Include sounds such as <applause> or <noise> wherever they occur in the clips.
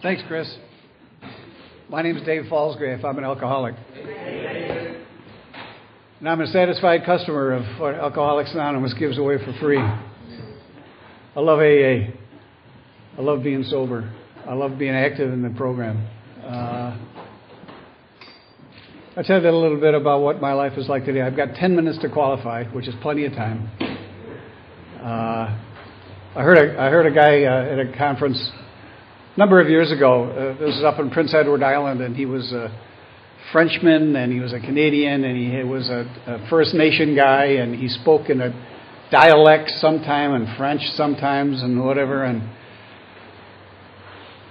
Thanks, Chris. My name is Dave Fallsgrave. I'm an alcoholic. And I'm a satisfied customer of what Alcoholics Anonymous gives away for free. I love AA. I love being sober. I love being active in the program. Uh, I'll tell you a little bit about what my life is like today. I've got 10 minutes to qualify, which is plenty of time. Uh, I heard a, I heard a guy uh, at a conference a number of years ago. Uh, this was up in Prince Edward Island, and he was a Frenchman, and he was a Canadian, and he was a, a First Nation guy, and he spoke in a dialect sometime and French sometimes and whatever, and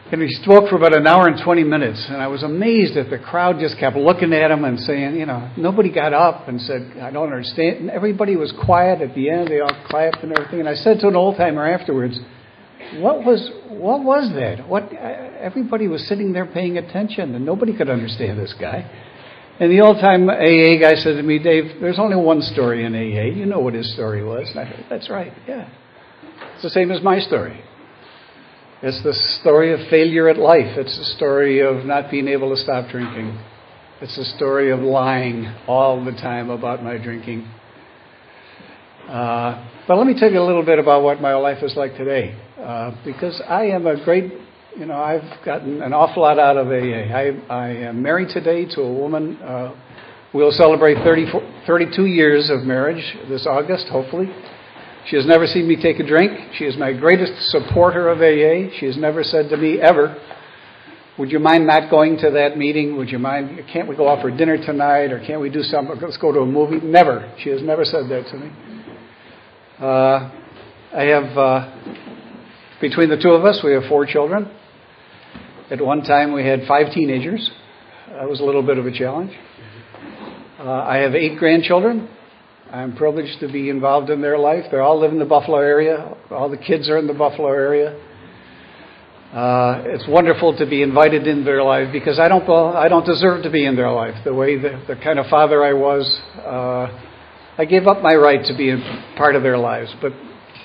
and he spoke for about an hour and 20 minutes, and I was amazed that the crowd just kept looking at him and saying, you know, nobody got up and said, I don't understand. And everybody was quiet at the end. They all clapped and everything. And I said to an old timer afterwards, what was what was that? What everybody was sitting there paying attention, and nobody could understand this guy. And the old time AA guy said to me, Dave, there's only one story in AA. You know what his story was. And I That's right. Yeah, it's the same as my story. It's the story of failure at life. It's the story of not being able to stop drinking. It's the story of lying all the time about my drinking. Uh, but let me tell you a little bit about what my life is like today. Uh, because I am a great, you know, I've gotten an awful lot out of AA. I, I am married today to a woman. Uh, we'll celebrate 30, 32 years of marriage this August, hopefully. She has never seen me take a drink. She is my greatest supporter of AA. She has never said to me ever, would you mind not going to that meeting? Would you mind, can't we go out for dinner tonight or can't we do something? Let's go to a movie. Never. She has never said that to me. Uh, I have, uh, between the two of us, we have four children. At one time, we had five teenagers. That was a little bit of a challenge. Uh, I have eight grandchildren. I'm privileged to be involved in their life. They all live in the Buffalo area. All the kids are in the Buffalo area. Uh, it's wonderful to be invited into their life because I don't I don't deserve to be in their life the way the, the kind of father I was. Uh, I gave up my right to be a part of their lives, but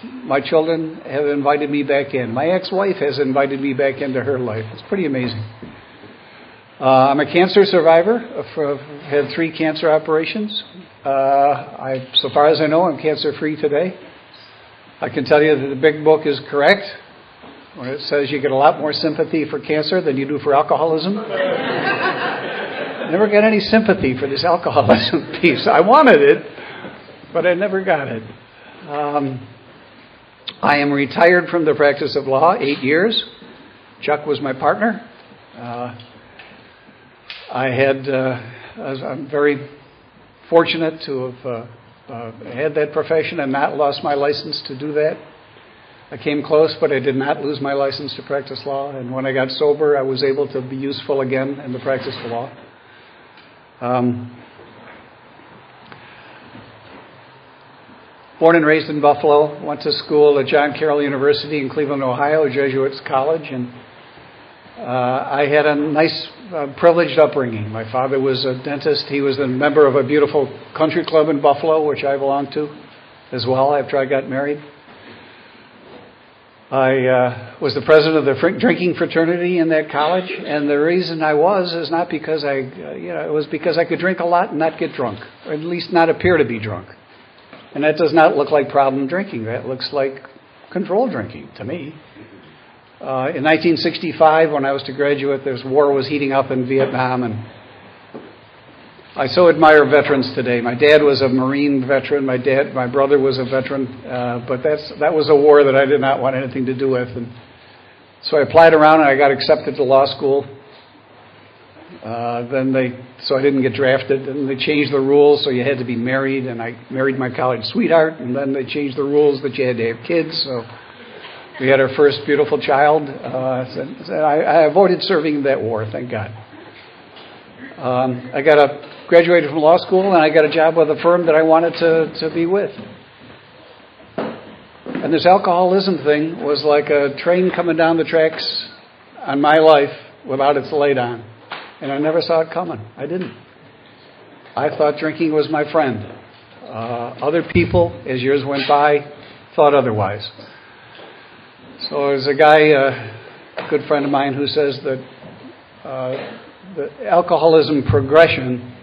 my children have invited me back in. My ex-wife has invited me back into her life. It's pretty amazing. Uh, I'm a cancer survivor. I've had three cancer operations. Uh, I, so far as I know, I'm cancer free today. I can tell you that the big book is correct when it says you get a lot more sympathy for cancer than you do for alcoholism. <laughs> never got any sympathy for this alcoholism <laughs> piece. I wanted it, but I never got it. Um, I am retired from the practice of law, eight years. Chuck was my partner. Uh, I had, uh, I'm very fortunate to have uh, uh, had that profession and not lost my license to do that. I came close, but I did not lose my license to practice law. And when I got sober, I was able to be useful again in the practice of law. Um, born and raised in Buffalo, went to school at John Carroll University in Cleveland, Ohio, Jesuits College, and uh, I had a nice, uh, privileged upbringing. My father was a dentist. He was a member of a beautiful country club in Buffalo, which I belonged to as well after I got married. I uh, was the president of the drinking fraternity in that college, and the reason I was is not because I, uh, you know, it was because I could drink a lot and not get drunk, or at least not appear to be drunk. And that does not look like problem drinking. That looks like control drinking to me. Uh, in 1965, when I was to graduate, this war was heating up in Vietnam, and I so admire veterans today. My dad was a Marine veteran. My dad, my brother was a veteran, uh, but that's that was a war that I did not want anything to do with. And so I applied around, and I got accepted to law school. Uh, then they, so I didn't get drafted. And they changed the rules, so you had to be married, and I married my college sweetheart. And then they changed the rules that you had to have kids. So we had our first beautiful child. Uh, so I, I avoided serving that war, thank God. Um, I got a graduated from law school, and I got a job with a firm that I wanted to to be with. And this alcoholism thing was like a train coming down the tracks on my life without its light on. And I never saw it coming. I didn't. I thought drinking was my friend. Uh, other people, as years went by, thought otherwise. So there's a guy uh, good friend of mine who says that uh, the alcoholism progression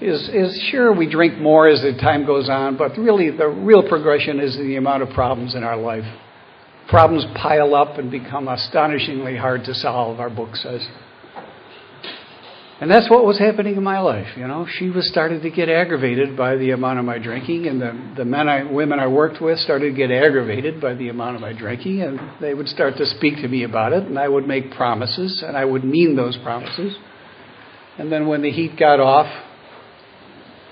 is, is sure we drink more as the time goes on, but really the real progression is the amount of problems in our life. Problems pile up and become astonishingly hard to solve, our book says. And that's what was happening in my life. You know, she was starting to get aggravated by the amount of my drinking, and the, the men I, women I worked with started to get aggravated by the amount of my drinking, and they would start to speak to me about it, and I would make promises, and I would mean those promises. And then when the heat got off,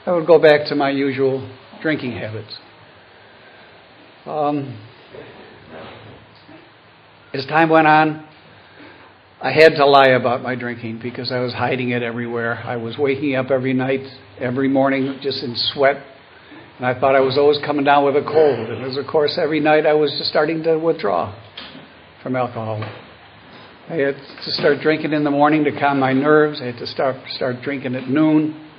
I would go back to my usual drinking habits. Um, as time went on, I had to lie about my drinking because I was hiding it everywhere. I was waking up every night, every morning, just in sweat. And I thought I was always coming down with a cold. And as of course, every night I was just starting to withdraw from alcohol. I had to start drinking in the morning to calm my nerves. I had to start start drinking at noon.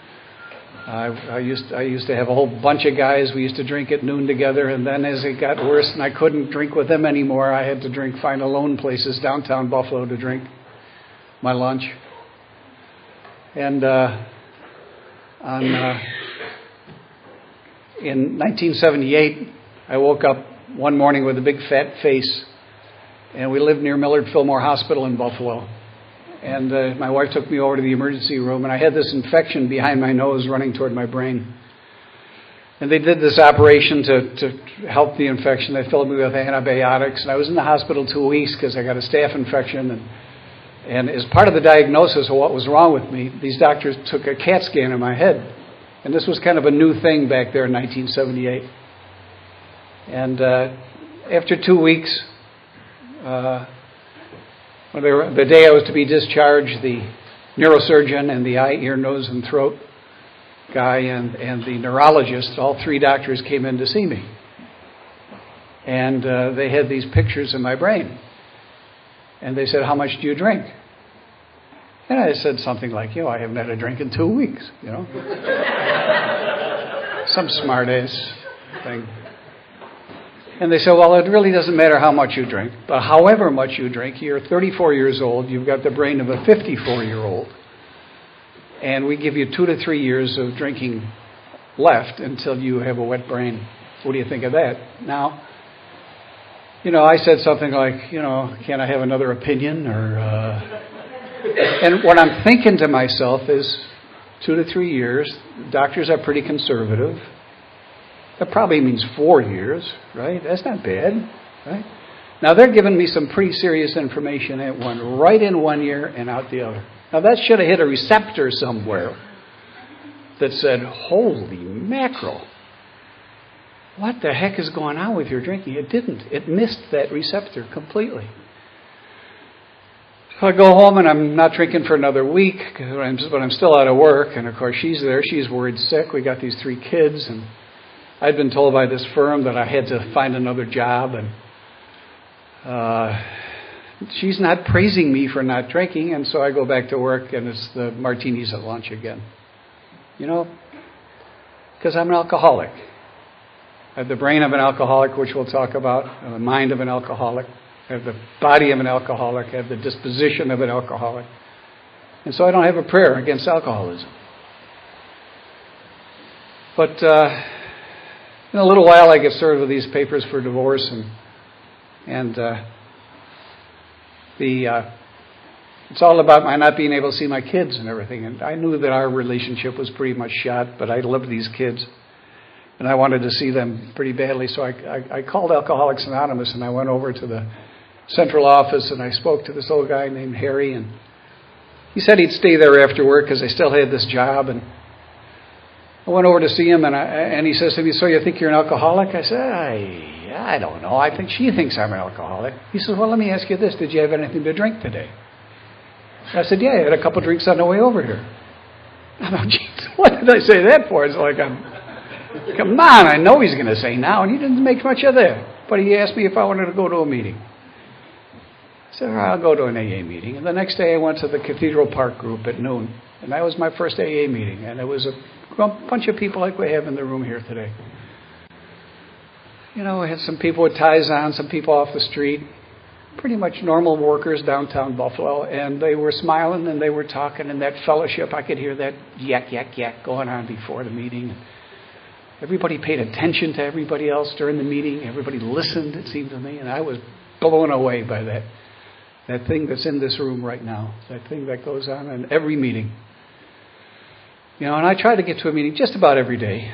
I, I used I used to have a whole bunch of guys. We used to drink at noon together, and then as it got worse and I couldn't drink with them anymore, I had to drink find alone places downtown Buffalo to drink my lunch. And uh, on uh, in 1978, I woke up one morning with a big fat face, and we lived near Millard Fillmore Hospital in Buffalo and uh, my wife took me over to the emergency room, and I had this infection behind my nose running toward my brain. And they did this operation to, to help the infection. They filled me with antibiotics, and I was in the hospital two weeks because I got a staph infection. And, and as part of the diagnosis of what was wrong with me, these doctors took a CAT scan of my head. And this was kind of a new thing back there in 1978. And uh, after two weeks, uh, were, the day I was to be discharged, the neurosurgeon and the eye, ear, nose, and throat guy and, and the neurologist, all three doctors came in to see me. And uh, they had these pictures in my brain. And they said, How much do you drink? And I said something like, You know, I haven't had a drink in two weeks, you know. <laughs> Some smart ass thing. And they say, well, it really doesn't matter how much you drink, but however much you drink, you're 34 years old, you've got the brain of a 54 year old. And we give you two to three years of drinking left until you have a wet brain. What do you think of that? Now, you know, I said something like, you know, can I have another opinion? Or, uh... and what I'm thinking to myself is, two to three years. Doctors are pretty conservative. That probably means four years, right? That's not bad, right? Now they're giving me some pretty serious information. It went right in one ear and out the other. Now that should have hit a receptor somewhere that said, "Holy mackerel! What the heck is going on with your drinking?" It didn't. It missed that receptor completely. So I go home and I'm not drinking for another week, but I'm still out of work. And of course, she's there. She's worried sick. We got these three kids, and I'd been told by this firm that I had to find another job, and uh, she's not praising me for not drinking, and so I go back to work, and it's the martinis at lunch again. You know, because I'm an alcoholic. I have the brain of an alcoholic, which we'll talk about, and the mind of an alcoholic. I have the body of an alcoholic. I have the disposition of an alcoholic. And so I don't have a prayer against alcoholism. But uh, in a little while, I get served with these papers for divorce, and and uh, the uh, it's all about my not being able to see my kids and everything. And I knew that our relationship was pretty much shot, but I loved these kids, and I wanted to see them pretty badly. So I, I, I called Alcoholics Anonymous, and I went over to the central office, and I spoke to this old guy named Harry, and he said he'd stay there after work because I still had this job, and I went over to see him, and, I, and he says to me, So you think you're an alcoholic? I said, I, I don't know. I think she thinks I'm an alcoholic. He says, Well, let me ask you this Did you have anything to drink today? I said, Yeah, I had a couple drinks on the way over here. I thought, Geez, what did I say that for? It's like, I'm, come on, I know he's going to say now, and he didn't make much of that. But he asked me if I wanted to go to a meeting. I said, I'll go to an AA meeting. And the next day I went to the Cathedral Park group at noon. And that was my first AA meeting. And it was a bunch of people like we have in the room here today. You know, had some people with ties on, some people off the street. pretty much normal workers downtown Buffalo, and they were smiling and they were talking, and that fellowship, I could hear that yak, yak, yak going on before the meeting. Everybody paid attention to everybody else during the meeting. Everybody listened, it seemed to me, and I was blown away by that. That thing that's in this room right now, that thing that goes on in every meeting. You know, and I try to get to a meeting just about every day.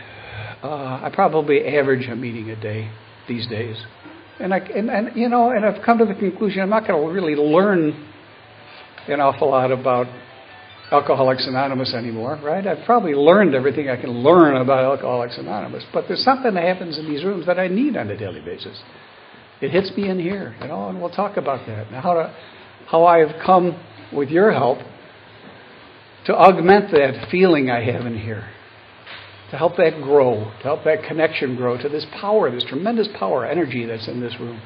Uh, I probably average a meeting a day these days. And, I, and, and, you know, and I've come to the conclusion I'm not going to really learn an awful lot about Alcoholics Anonymous anymore, right? I've probably learned everything I can learn about Alcoholics Anonymous, but there's something that happens in these rooms that I need on a daily basis. It hits me in here, you know, and we'll talk about that. Now, how, to, how I have come with your help to augment that feeling I have in here, to help that grow, to help that connection grow to this power, this tremendous power, energy that's in this room.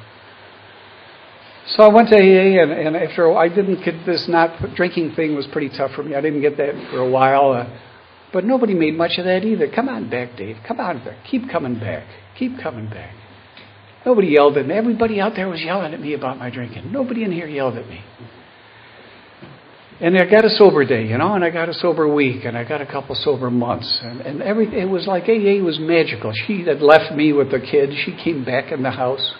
So I went to AA, and, and after I didn't get this not drinking thing was pretty tough for me. I didn't get that for a while, uh, but nobody made much of that either. Come on back, Dave. Come on back. Keep coming back. Keep coming back. Nobody yelled at me. Everybody out there was yelling at me about my drinking. Nobody in here yelled at me. And I got a sober day, you know, and I got a sober week, and I got a couple sober months, and and everything. It was like AA was magical. She had left me with the kids. She came back in the house.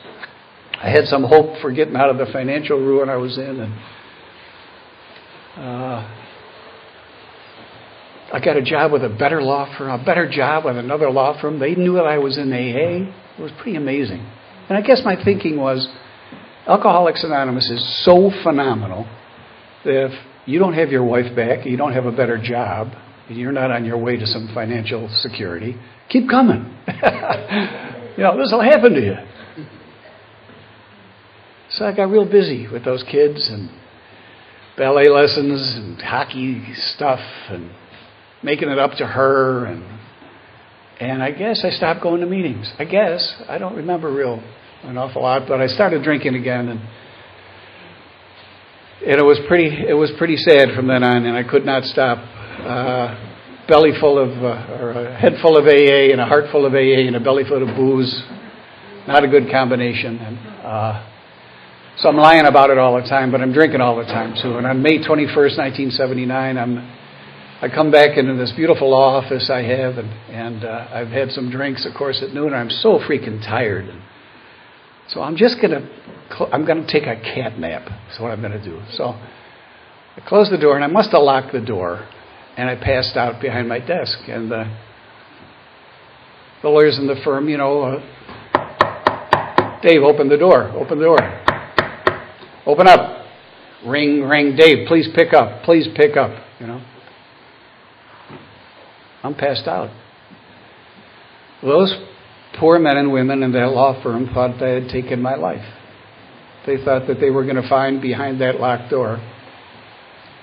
I had some hope for getting out of the financial ruin I was in, and uh, I got a job with a better law firm, a better job with another law firm. They knew that I was in AA. It was pretty amazing. And I guess my thinking was, Alcoholics Anonymous is so phenomenal that if you don't have your wife back, you don't have a better job, and you're not on your way to some financial security, keep coming. <laughs> you know, this will happen to you. So I got real busy with those kids and ballet lessons and hockey stuff and making it up to her and and I guess I stopped going to meetings. I guess I don't remember real an awful lot, but I started drinking again and and it was pretty it was pretty sad from then on and I could not stop. Uh, belly full of uh, or a head full of AA and a heart full of AA and a belly full of booze. Not a good combination and uh, so I'm lying about it all the time, but I'm drinking all the time too. And on May 21st, 1979, I'm, I come back into this beautiful office I have, and, and uh, I've had some drinks, of course, at noon. And I'm so freaking tired. And so I'm just gonna, I'm gonna take a cat nap. That's what I'm gonna do. So I closed the door, and I must have locked the door, and I passed out behind my desk. And uh, the lawyers in the firm, you know, uh, Dave, open the door. Open the door. Open up. Ring, ring. Dave, please pick up. Please pick up. You know. I'm passed out. Those poor men and women in that law firm thought they had taken my life. They thought that they were going to find behind that locked door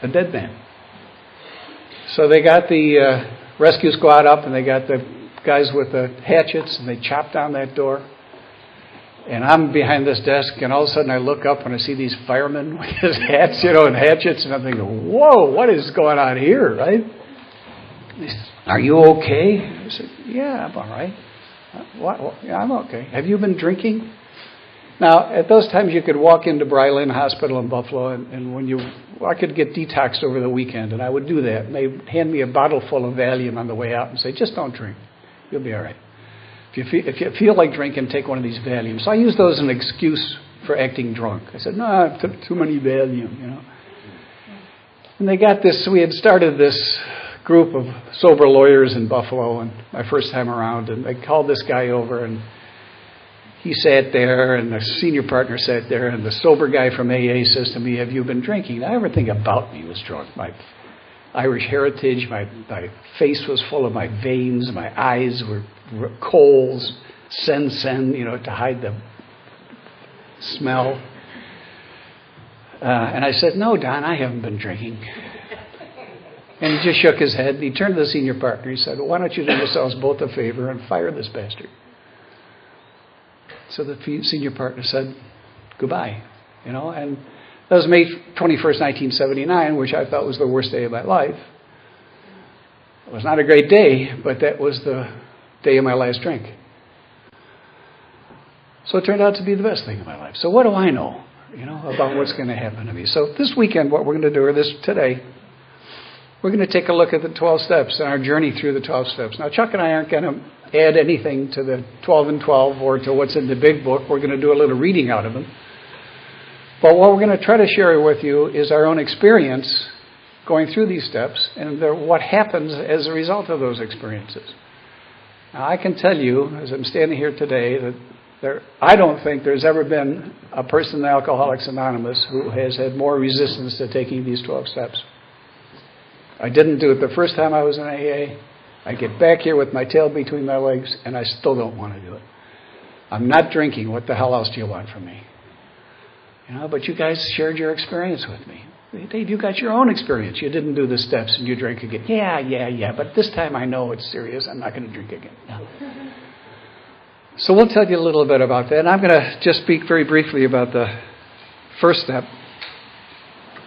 a dead man. So they got the uh, rescue squad up and they got the guys with the hatchets and they chopped down that door. And I'm behind this desk, and all of a sudden I look up and I see these firemen <laughs> with his hats, you know, and hatchets, and I'm thinking, whoa, what is going on here, right? Are you okay? I said, Yeah, I'm all right. Uh, what, what? Yeah, I'm okay. Have you been drinking? Now, at those times, you could walk into Brylin Hospital in Buffalo, and, and when you, I could get detoxed over the weekend, and I would do that. And they'd hand me a bottle full of Valium on the way out and say, just don't drink. You'll be all right. If you, feel, if you feel like drinking, take one of these Valiums. So I use those as an excuse for acting drunk. I said, no, I took too many Valium, you know. And they got this, we had started this group of sober lawyers in Buffalo and my first time around, and they called this guy over and he sat there and the senior partner sat there and the sober guy from AA says to me, Have you been drinking? Now everything about me was drunk. My Irish heritage, my, my face was full of my veins, my eyes were coals, sen sen, you know, to hide the smell. Uh, and I said, No, Don, I haven't been drinking. And he just shook his head. And he turned to the senior partner. He said, well, Why don't you do yourselves both a favor and fire this bastard? So the senior partner said, Goodbye. You know, and that was May 21st, 1979, which I thought was the worst day of my life. It was not a great day, but that was the day of my last drink. So it turned out to be the best thing in my life. So what do I know? you know, about what's going to happen to me. So this weekend, what we're going to do, or this today, we're going to take a look at the 12 steps and our journey through the 12 steps. Now, Chuck and I aren't going to add anything to the 12 and 12 or to what's in the big book. We're going to do a little reading out of them. But what we're going to try to share with you is our own experience going through these steps and what happens as a result of those experiences. Now, I can tell you, as I'm standing here today, that there, I don't think there's ever been a person in Alcoholics Anonymous who has had more resistance to taking these 12 steps. I didn't do it the first time I was in AA. I get back here with my tail between my legs, and I still don't want to do it. I'm not drinking. What the hell else do you want from me? You know, but you guys shared your experience with me. Dave, you got your own experience. You didn't do the steps and you drank again. Yeah, yeah, yeah. But this time I know it's serious. I'm not going to drink again. No. So we'll tell you a little bit about that. And I'm going to just speak very briefly about the first step.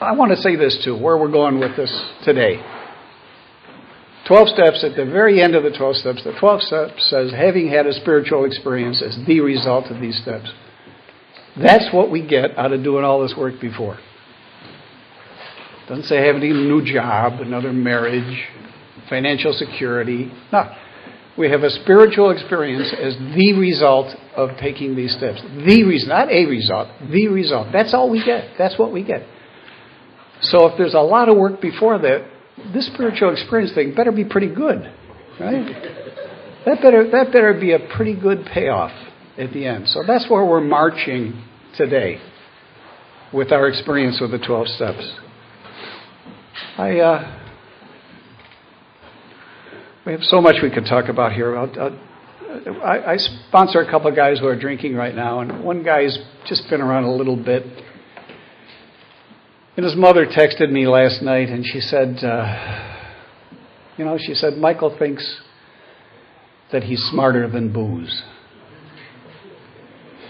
I want to say this too, where we're going with this today. 12 steps, at the very end of the 12 steps, the 12 steps says, having had a spiritual experience as the result of these steps. That's what we get out of doing all this work before. Doesn't say having a new job, another marriage, financial security. No. We have a spiritual experience as the result of taking these steps. The reason, not a result, the result. That's all we get. That's what we get. So if there's a lot of work before that, this spiritual experience thing better be pretty good, right? That better that better be a pretty good payoff at the end. So that's where we're marching today with our experience with the 12 steps. I, uh, we have so much we could talk about here. I'll, I'll, I, I sponsor a couple of guys who are drinking right now, and one guy's just been around a little bit. And his mother texted me last night, and she said, uh, you know, she said, Michael thinks that he's smarter than booze.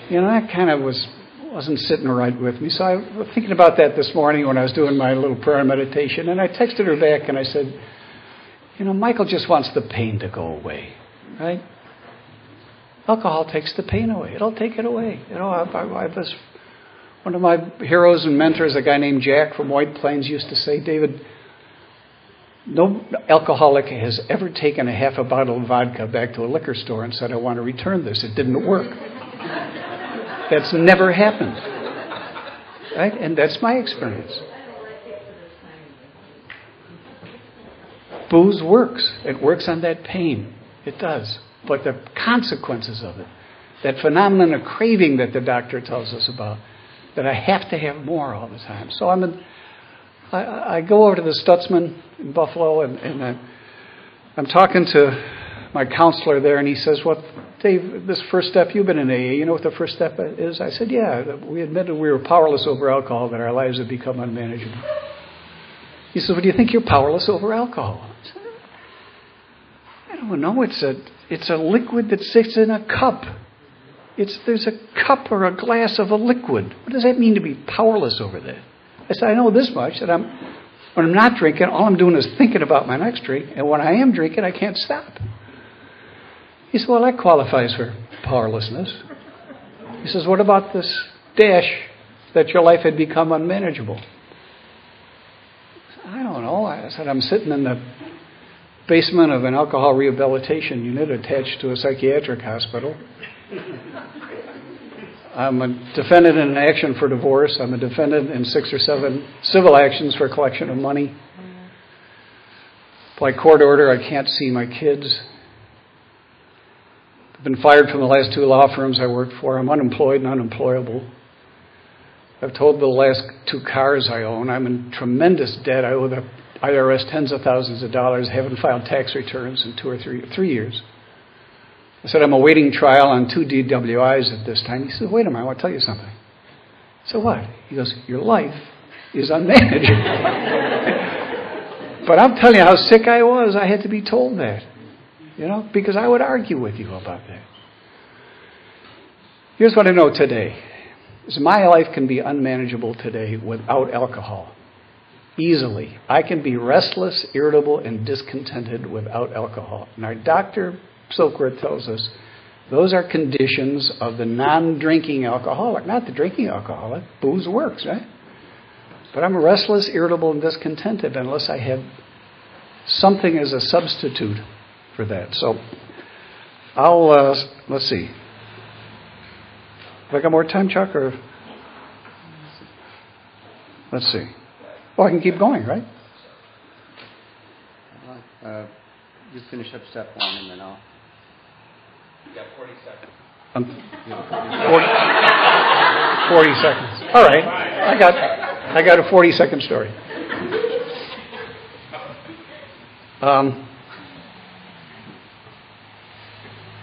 You know, that kind of was wasn't sitting right with me. So I was thinking about that this morning when I was doing my little prayer meditation, and I texted her back and I said, you know, Michael just wants the pain to go away, right? Alcohol takes the pain away. It'll take it away. You know, I, I, I was one of my heroes and mentors, a guy named Jack from White Plains, used to say, David, no alcoholic has ever taken a half a bottle of vodka back to a liquor store and said, I want to return this. It didn't work. That's never happened. Right? And that's my experience. Booze works. It works on that pain. It does. But the consequences of it, that phenomenon of craving that the doctor tells us about, that I have to have more all the time. So I'm a, I, I go over to the Stutzman in Buffalo and, and I, I'm talking to my counselor there, and he says, "What, Dave? This first step you've been in AA. You know what the first step is?" I said, "Yeah. We admitted we were powerless over alcohol, that our lives had become unmanageable." He says, "Well, do you think you're powerless over alcohol?" I said, "I don't know. It's a it's a liquid that sits in a cup. It's there's a cup or a glass of a liquid. What does that mean to be powerless over that?" I said, "I know this much that I'm." When I'm not drinking, all I'm doing is thinking about my next drink, and when I am drinking, I can't stop. He said, Well, that qualifies for powerlessness. He says, What about this dash that your life had become unmanageable? I don't know. I said, I'm sitting in the basement of an alcohol rehabilitation unit attached to a psychiatric hospital. I'm a defendant in an action for divorce. I'm a defendant in six or seven civil actions for collection of money. By court order, I can't see my kids. I've been fired from the last two law firms I worked for. I'm unemployed and unemployable. I've told the last two cars I own I'm in tremendous debt. I owe the IRS tens of thousands of dollars. I haven't filed tax returns in two or three, three years. I said, I'm awaiting trial on two DWIs at this time. He said, Wait a minute, I want to tell you something. So what? He goes, Your life is unmanageable. <laughs> but I'm telling you how sick I was. I had to be told that. You know, because I would argue with you about that. Here's what I know today is my life can be unmanageable today without alcohol. Easily. I can be restless, irritable, and discontented without alcohol. And our doctor Silkworth tells us Those are conditions of the non drinking alcoholic, not the drinking alcoholic. Booze works, right? But I'm restless, irritable, and discontented unless I have something as a substitute for that. So I'll, uh, let's see. Have I got more time, Chuck, or? Let's see. Oh, I can keep going, right? Uh, you finish up step one and then I'll. Got 40 seconds. Um, 40, 40 seconds. All right. I got, I got a 40 second story. Um,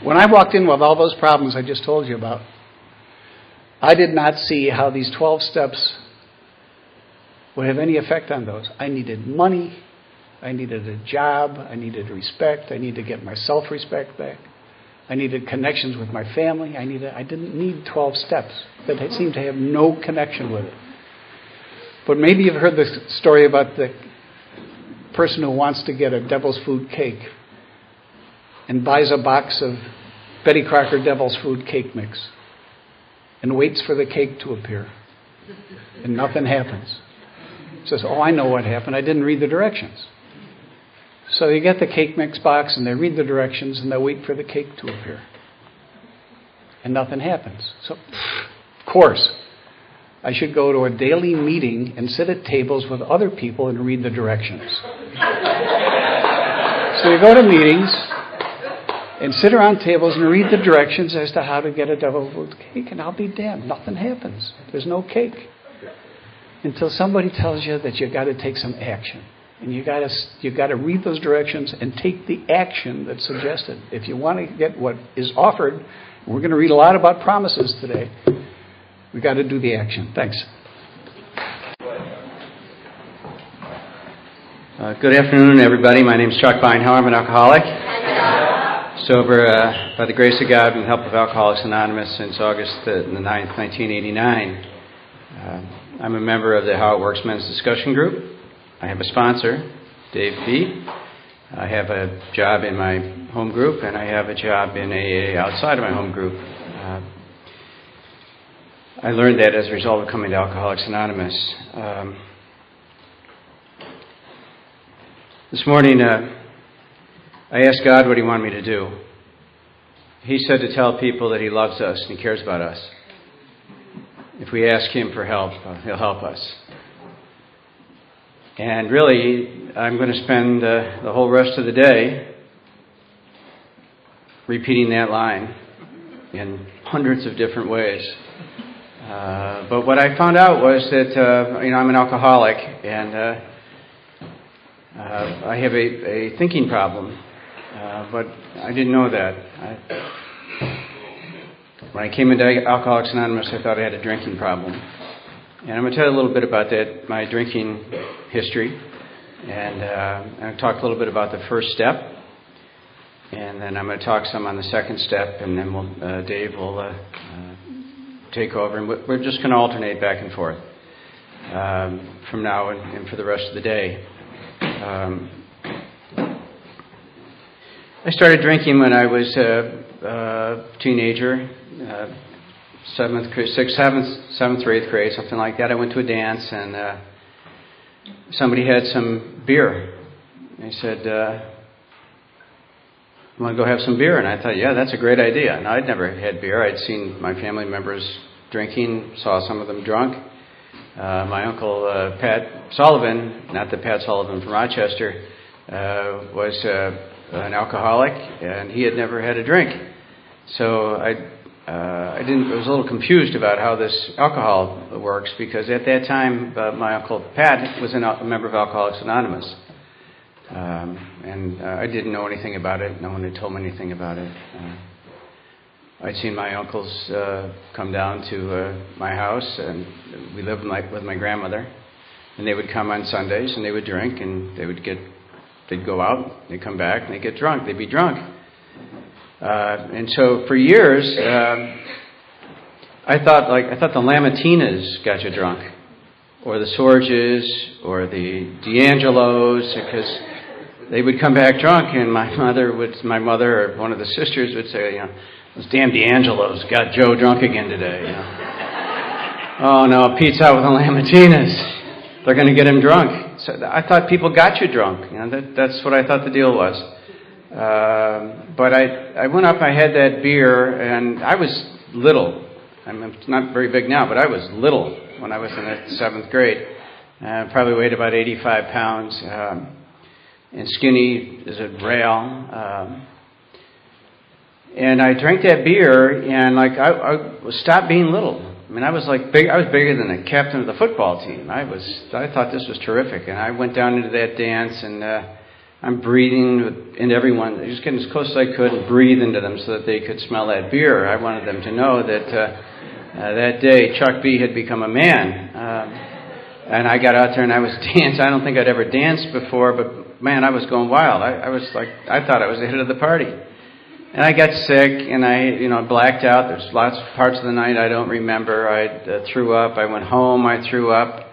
when I walked in with all those problems I just told you about, I did not see how these 12 steps would have any effect on those. I needed money. I needed a job. I needed respect. I needed to get my self respect back. I needed connections with my family. I needed I didn't need 12 steps that seemed to have no connection with it. But maybe you've heard the story about the person who wants to get a devil's food cake and buys a box of Betty Crocker devil's food cake mix and waits for the cake to appear. And nothing happens. Says, Oh, I know what happened. I didn't read the directions. So you get the cake mix box and they read the directions and they wait for the cake to appear. And nothing happens. So, of course, I should go to a daily meeting and sit at tables with other people and read the directions. <laughs> so you go to meetings and sit around tables and read the directions as to how to get a devil food cake, and I'll be damned. Nothing happens. There's no cake. Until somebody tells you that you've got to take some action. And you got to you got to read those directions and take the action that's suggested. If you want to get what is offered, we're going to read a lot about promises today. We got to do the action. Thanks. Uh, good afternoon, everybody. My name is Chuck Beinhauer. I'm an alcoholic. Sober uh, by the grace of God and the help of Alcoholics Anonymous since August the, the 9th, 1989. Uh, I'm a member of the How It Works Men's Discussion Group. I have a sponsor, Dave B. I have a job in my home group, and I have a job in AA outside of my home group. Uh, I learned that as a result of coming to Alcoholics Anonymous. Um, this morning, uh, I asked God what He wanted me to do. He said to tell people that He loves us and He cares about us. If we ask Him for help, uh, He'll help us. And really, I'm going to spend uh, the whole rest of the day repeating that line in hundreds of different ways. Uh, but what I found out was that uh, you know I'm an alcoholic and uh, uh I have a, a thinking problem. Uh, but I didn't know that. I, when I came into Alcoholics Anonymous, I thought I had a drinking problem. And I'm going to tell you a little bit about that, my drinking history. And uh, I'll talk a little bit about the first step. And then I'm going to talk some on the second step. And then we'll, uh, Dave will uh, uh take over. And we're just going to alternate back and forth um, from now and, and, for the rest of the day. Um, I started drinking when I was a, a teenager, seventh, sixth, seventh, seventh or eighth grade, something like that. I went to a dance and uh, somebody had some beer. They said, uh, "Want to go have some beer?" And I thought, "Yeah, that's a great idea." And I'd never had beer. I'd seen my family members drinking, saw some of them drunk. Uh, my uncle uh, Pat Sullivan, not the Pat Sullivan from Rochester, uh, was uh, an alcoholic, and he had never had a drink. So I, uh, I didn't. I was a little confused about how this alcohol works because at that time uh, my uncle Pat was an, a member of Alcoholics Anonymous, um, and uh, I didn't know anything about it. No one had told me anything about it. Uh, I'd seen my uncles uh, come down to uh, my house, and we lived my, with my grandmother, and they would come on Sundays and they would drink and they would get They'd go out, they'd come back, and they'd get drunk. They'd be drunk. Uh, and so for years, um, I thought like I thought the Lamatinas got you drunk, or the Sorges, or the D'Angelos, because they would come back drunk, and my <laughs> mother would, my mother or one of the sisters would say, you know, Those damn D'Angelo's got Joe drunk again today. You know? <laughs> oh no, pizza with the Lamatinas. They're going to get him drunk. So I thought people got you drunk. You know, that, that's what I thought the deal was. Uh, but I, I went up, I had that beer, and I was little. I'm not very big now, but I was little when I was in the seventh grade. Uh, probably weighed about 85 pounds, um, and skinny as a rail. Um, and I drank that beer, and like I, I stopped being little. I mean, I was like big. I was bigger than the captain of the football team. I was. I thought this was terrific, and I went down into that dance, and uh, I'm breathing into everyone, just getting as close as I could, and breathe into them so that they could smell that beer. I wanted them to know that uh, uh, that day Chuck B had become a man. Um, and I got out there and I was <laughs> dancing. I don't think I'd ever danced before, but man, I was going wild. I, I was like, I thought I was the head of the party. And I got sick and I, you know, blacked out. There's lots of parts of the night I don't remember. I uh, threw up. I went home. I threw up.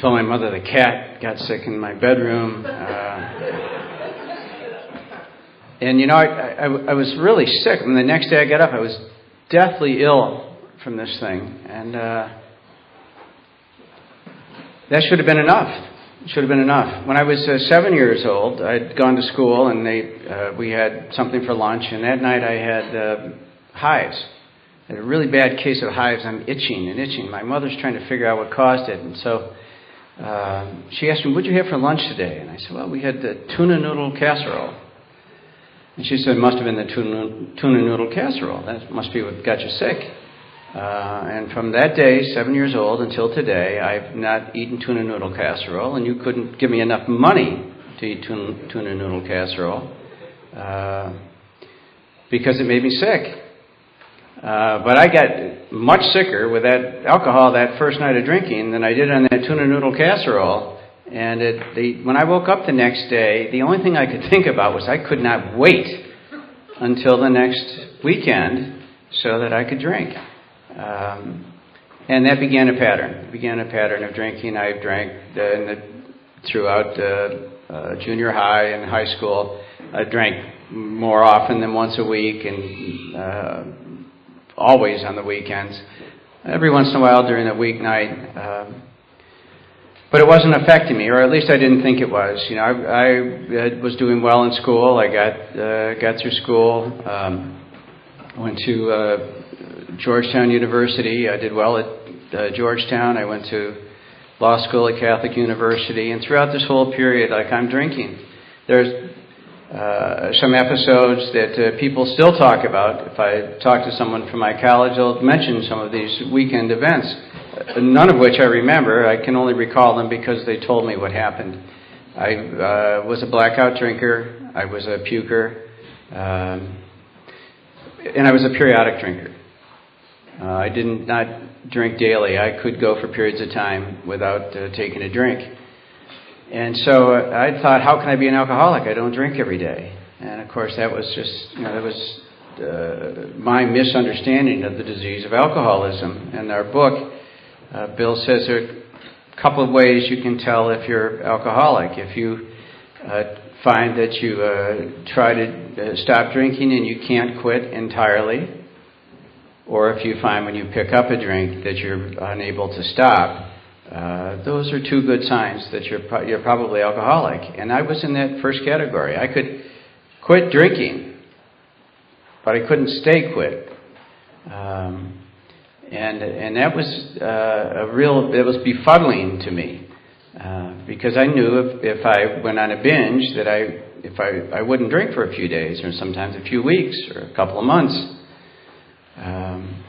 Told my mother the cat got sick in my bedroom. Uh, and you know, I, I, I was really sick. And the next day I got up, I was deathly ill from this thing. And uh, that should have been enough should have been enough. When I was uh, seven years old, I'd gone to school and they uh, we had something for lunch, and that night I had uh, hives. I had a really bad case of hives. I'm itching and itching. My mother's trying to figure out what caused it, and so uh, she asked me, "What'd you have for lunch today?" And I said, "Well, we had the tuna noodle casserole." And she said, "Must have been the tuna, tuna noodle casserole. That must be what got you sick." Uh, and from that day, seven years old, until today, I've not eaten tuna noodle casserole, and you couldn't give me enough money to eat tuna, tuna noodle casserole uh, because it made me sick. Uh, but I got much sicker with that alcohol that first night of drinking than I did on that tuna noodle casserole. And it, the, when I woke up the next day, the only thing I could <laughs> think about was I could not wait until the next weekend so that I could drink. Um, and that began a pattern. It began a pattern of drinking. I drank the, throughout uh, uh, junior high and high school. I drank more often than once a week and uh, always on the weekends. Every once in a while during the weeknight. Um, but it wasn't affecting me, or at least I didn't think it was. You know, I, I was doing well in school. I got uh, got through school. Um, went to uh, Georgetown University. I did well at uh, Georgetown. I went to law school at Catholic University, and throughout this whole period, like I'm drinking. There's uh, some episodes that uh, people still talk about. If I talk to someone from my college, they'll mention some of these weekend events, none of which I remember. I can only recall them because they told me what happened. I uh, was a blackout drinker. I was a puker. Um, and I was a periodic drinker. Uh, I did not drink daily. I could go for periods of time without uh, taking a drink. And so uh, I thought, how can I be an alcoholic? I don't drink every day. And of course, that was just, you know, that was uh, my misunderstanding of the disease of alcoholism. In our book, uh, Bill says there are a couple of ways you can tell if you're alcoholic. If you uh, find that you uh, try to uh, stop drinking and you can't quit entirely, or if you find when you pick up a drink that you're unable to stop, uh, those are two good signs that you're pro- you're probably alcoholic. And I was in that first category. I could quit drinking, but I couldn't stay quit. Um, and and that was uh, a real it was befuddling to me uh, because I knew if if I went on a binge that I if I I wouldn't drink for a few days or sometimes a few weeks or a couple of months. Um,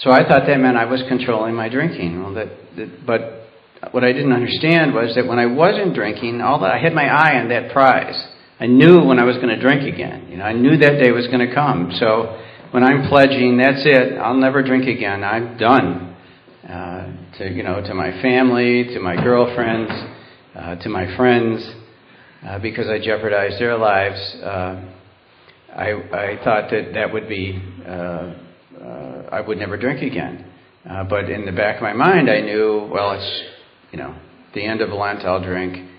so I thought that meant I was controlling my drinking. Well, that, that, but what I didn't understand was that when I wasn't drinking, all that I had my eye on that prize. I knew when I was going to drink again. You know, I knew that day was going to come. So when I'm pledging, that's it. I'll never drink again. I'm done. Uh, to you know, to my family, to my girlfriends, uh, to my friends, uh, because I jeopardized their lives. Uh, I, I thought that that would be uh, uh, I would never drink again. Uh, but in the back of my mind, I knew, well, it's, you know, the end of Lent, I'll drink,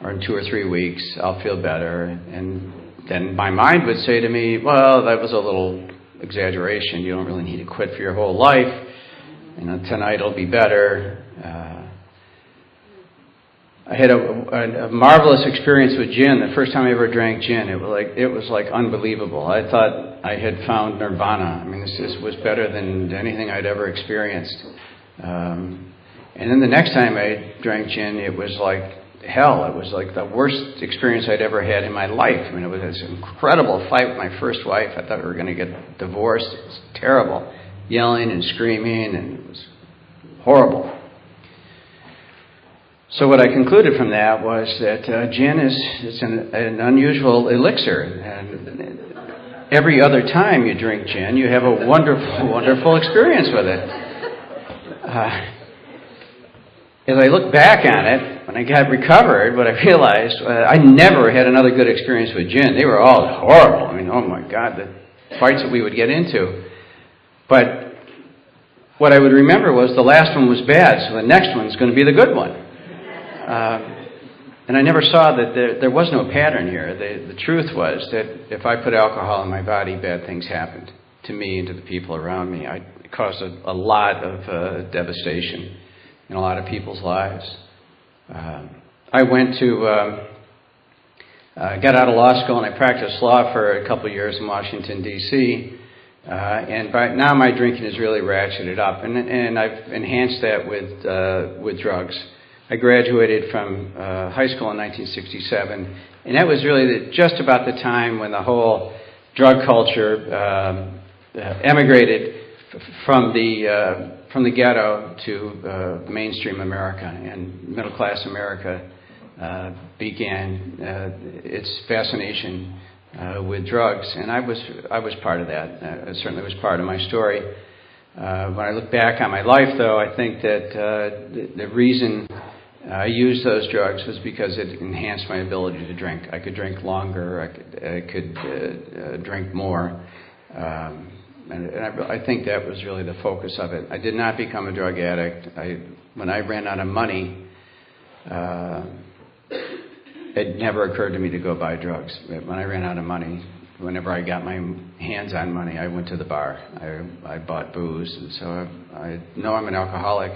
or in two or three weeks, I'll feel better. And then my mind would say to me, well, that was a little exaggeration. You don't really need to quit for your whole life. You know, tonight will be better. Uh, I had a, a, marvelous experience with gin. The first time I ever drank gin, it was like it was like unbelievable. I thought I had found nirvana. I mean, this, this was better than anything I'd ever experienced. Um, and then the next time I drank gin, it was like hell. It was like the worst experience I'd ever had in my life. I mean, it was this incredible fight with my first wife. I thought we were going to get divorced. It was terrible, yelling and screaming, and it was horrible. So what I concluded from that was that uh, gin is, is an, an unusual elixir, and every other time you drink gin, you have a wonderful, <laughs> wonderful experience with it. Uh, as I look back on it, when I got recovered, what I realized, uh, I never had another good experience with gin. They were all horrible. I mean, oh my God, the fights that we would get into. But what I would remember was the last one was bad, so the next one's going to be the good one. Um, and I never saw that there, there was no pattern here. The, the truth was that if I put alcohol in my body, bad things happened to me and to the people around me. I, it caused a, a lot of uh, devastation in a lot of people's lives. Um, I went to, um, uh, got out of law school and I practiced law for a couple of years in Washington, D.C. Uh, and by now my drinking is really ratcheted up, and, and I've enhanced that with, uh, with drugs. I graduated from uh, high school in 1967, and that was really the, just about the time when the whole drug culture um, uh, emigrated f- from the uh, from the ghetto to uh, mainstream America, and middle class America uh, began uh, its fascination with drugs, and I was I was part of that. it certainly was part of my story. when I look back on my life, though, I think that the, the reason I used those drugs was because it enhanced my ability to drink. I could drink longer. I could, I could uh, uh, drink more. Um, and, and I, I, think that was really the focus of it. I did not become a drug addict. I, when I ran out of money, uh, it never occurred to me to go buy drugs. When I ran out of money, whenever I got my hands on money, I went to the bar. I, I bought booze, and so I, I know I'm an alcoholic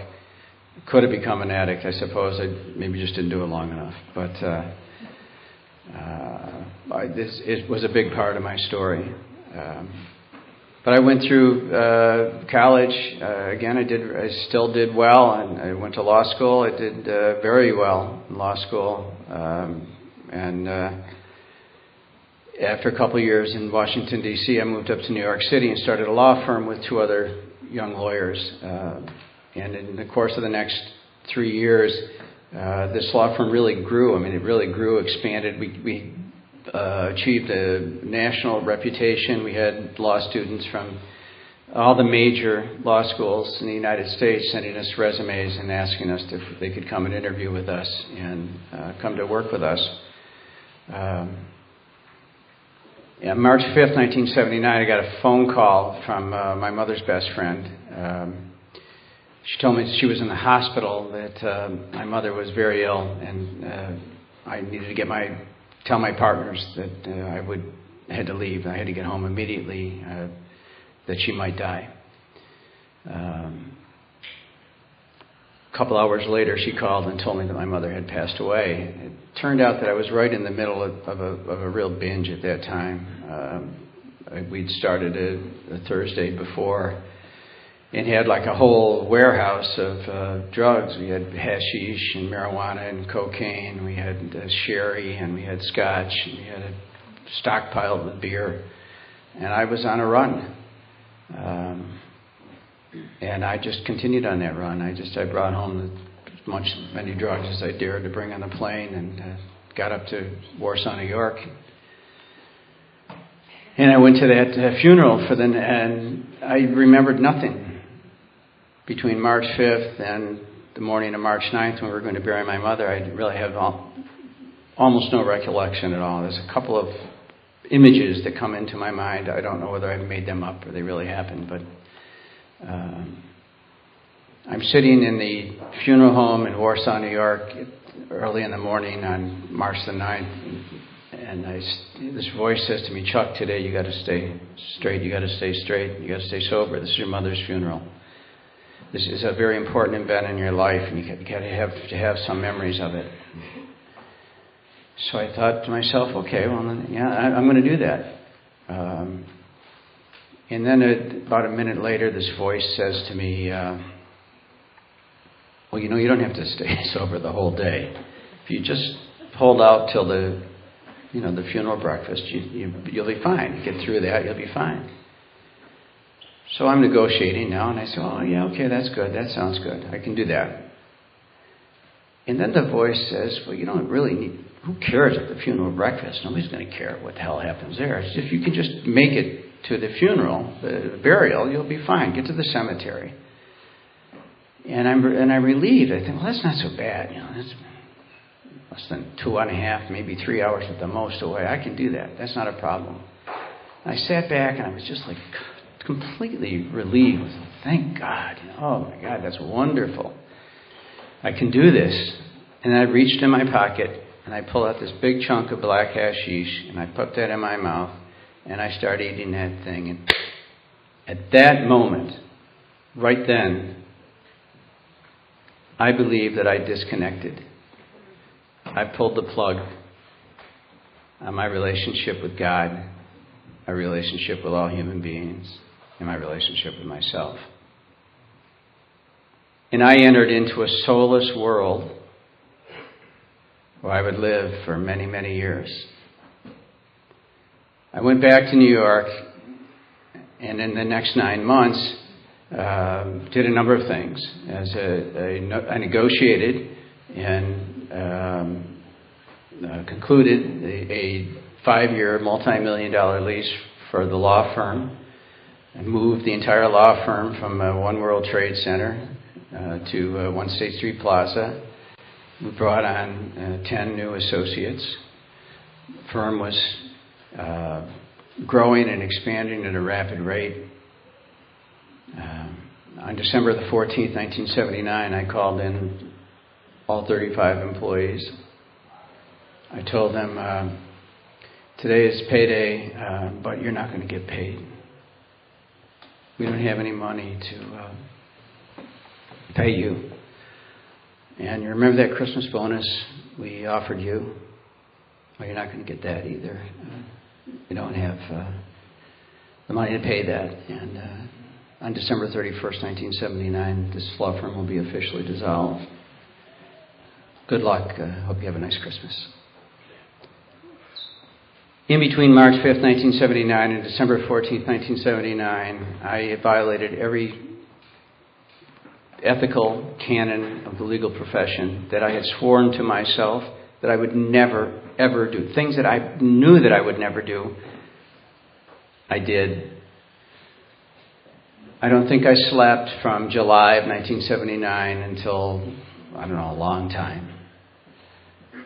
could have become an addict. I suppose I maybe just didn't do it long enough. But uh, uh, this it was a big part of my story. Um, but I went through uh, college. Uh, again, I did. I still did well, and I went to law school. I did uh, very well in law school, um, and uh, after a couple of years in Washington D.C., I moved up to New York City and started a law firm with two other young lawyers. Uh, and in the course of the next three years, uh, this law firm really grew. I mean, it really grew, expanded. We, we uh, achieved a national reputation. We had law students from all the major law schools in the United States sending us resumes and asking us if they could come and interview with us and uh, come to work with us. Um, yeah, March 5th, 1979, I got a phone call from uh, my mother's best friend. Um, she told me she was in the hospital, that uh, my mother was very ill, and uh, I needed to get my tell my partners that uh, I would had to leave. I had to get home immediately. Uh, that she might die. Um, a couple hours later, she called and told me that my mother had passed away. It turned out that I was right in the middle of, of, a, of a real binge at that time. Um, we'd started a, a Thursday before and he had like a whole warehouse of uh, drugs. We had hashish and marijuana and cocaine. We had uh, sherry and we had scotch. And we had a stockpile with beer, and I was on a run. Um, and I just continued on that run. I just I brought home as much many drugs as I dared to bring on the plane, and uh, got up to Warsaw, New York. And I went to that uh, funeral for the, and I remembered nothing between March 5th and the morning of March 9th when we were going to bury my mother, I really have all, almost no recollection at all. There's a couple of images that come into my mind. I don't know whether I've made them up or they really happened, but um, I'm sitting in the funeral home in Warsaw, New York, early in the morning on March the 9th, and I, this voice says to me, Chuck, today you got to stay straight. You got to stay straight. You got to stay sober. This is your mother's funeral. This is a very important event in your life, and you got to have to have some memories of it. So I thought to myself, okay, well, yeah, I, am going to do that. Um, and then about a minute later, this voice says to me, uh, well, you know, you don't have to stay <laughs> sober the whole day. If you just hold out till the, you know, the funeral breakfast, you, you, you'll be fine. Get through that, you'll be fine. So I'm negotiating now, and I say, oh, yeah, okay, that's good. That sounds good. I can do that. And then the voice says, well, you don't really need, who cares at the funeral breakfast? Nobody's going to care what the hell happens there. if you can just make it to the funeral, the burial, you'll be fine. Get to the cemetery. And I'm, and I'm relieved. I think, well, that's not so bad. You know, that's less than two and a half, maybe three hours at the most away. I can do that. That's not a problem. I sat back and I was just like completely relieved. Thank God. Oh my God, that's wonderful. I can do this. And I reached in my pocket and I pulled out this big chunk of black hashish and I put that in my mouth and I started eating that thing. And at that moment, right then, I believe that I disconnected. I pulled the plug on my relationship with God, my relationship with all human beings, and my relationship with myself. And I entered into a soulless world where I would live for many, many years. I went back to New York, and in the next nine months, uh, did a number of things. As a, a, I negotiated and um, uh, concluded a, a five-year, multi-million dollar lease for the law firm. I moved the entire law firm from uh, One World Trade Center uh, to uh, One State Street Plaza. We brought on uh, 10 new associates. The firm was uh, growing and expanding at a rapid rate. Um, on December the 14th, 1979, I called in all 35 employees. I told them, uh, today is payday, uh, but you're not going to get paid. We don't have any money to uh, pay you. And you remember that Christmas bonus we offered you? Well, you're not going to get that either. Uh, don't have uh, the money to pay that. And uh, on December 31st, 1979, this law firm will be officially dissolved. Good luck. Uh, hope you have a nice Christmas. In between March 5th, 1979 and December 14th, 1979, I violated every ethical canon of the legal profession that I had sworn to myself that I would never, ever do. Things that I knew that I would never do, I did. I don't think I slept from July of 1979 until, I don't know, a long time.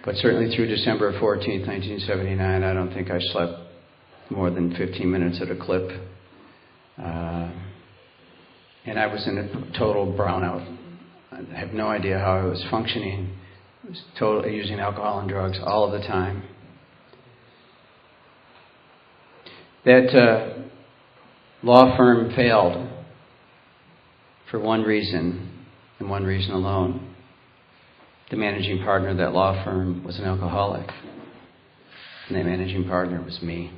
But certainly through December 14th, 1979, I don't think I slept more than 15 minutes at a clip. Uh, and I was in a total brownout. I have no idea how I was functioning. I was totally using alcohol and drugs all of the time. That uh, law firm failed for one reason and one reason alone. The managing partner of that law firm was an alcoholic, and that managing partner was me.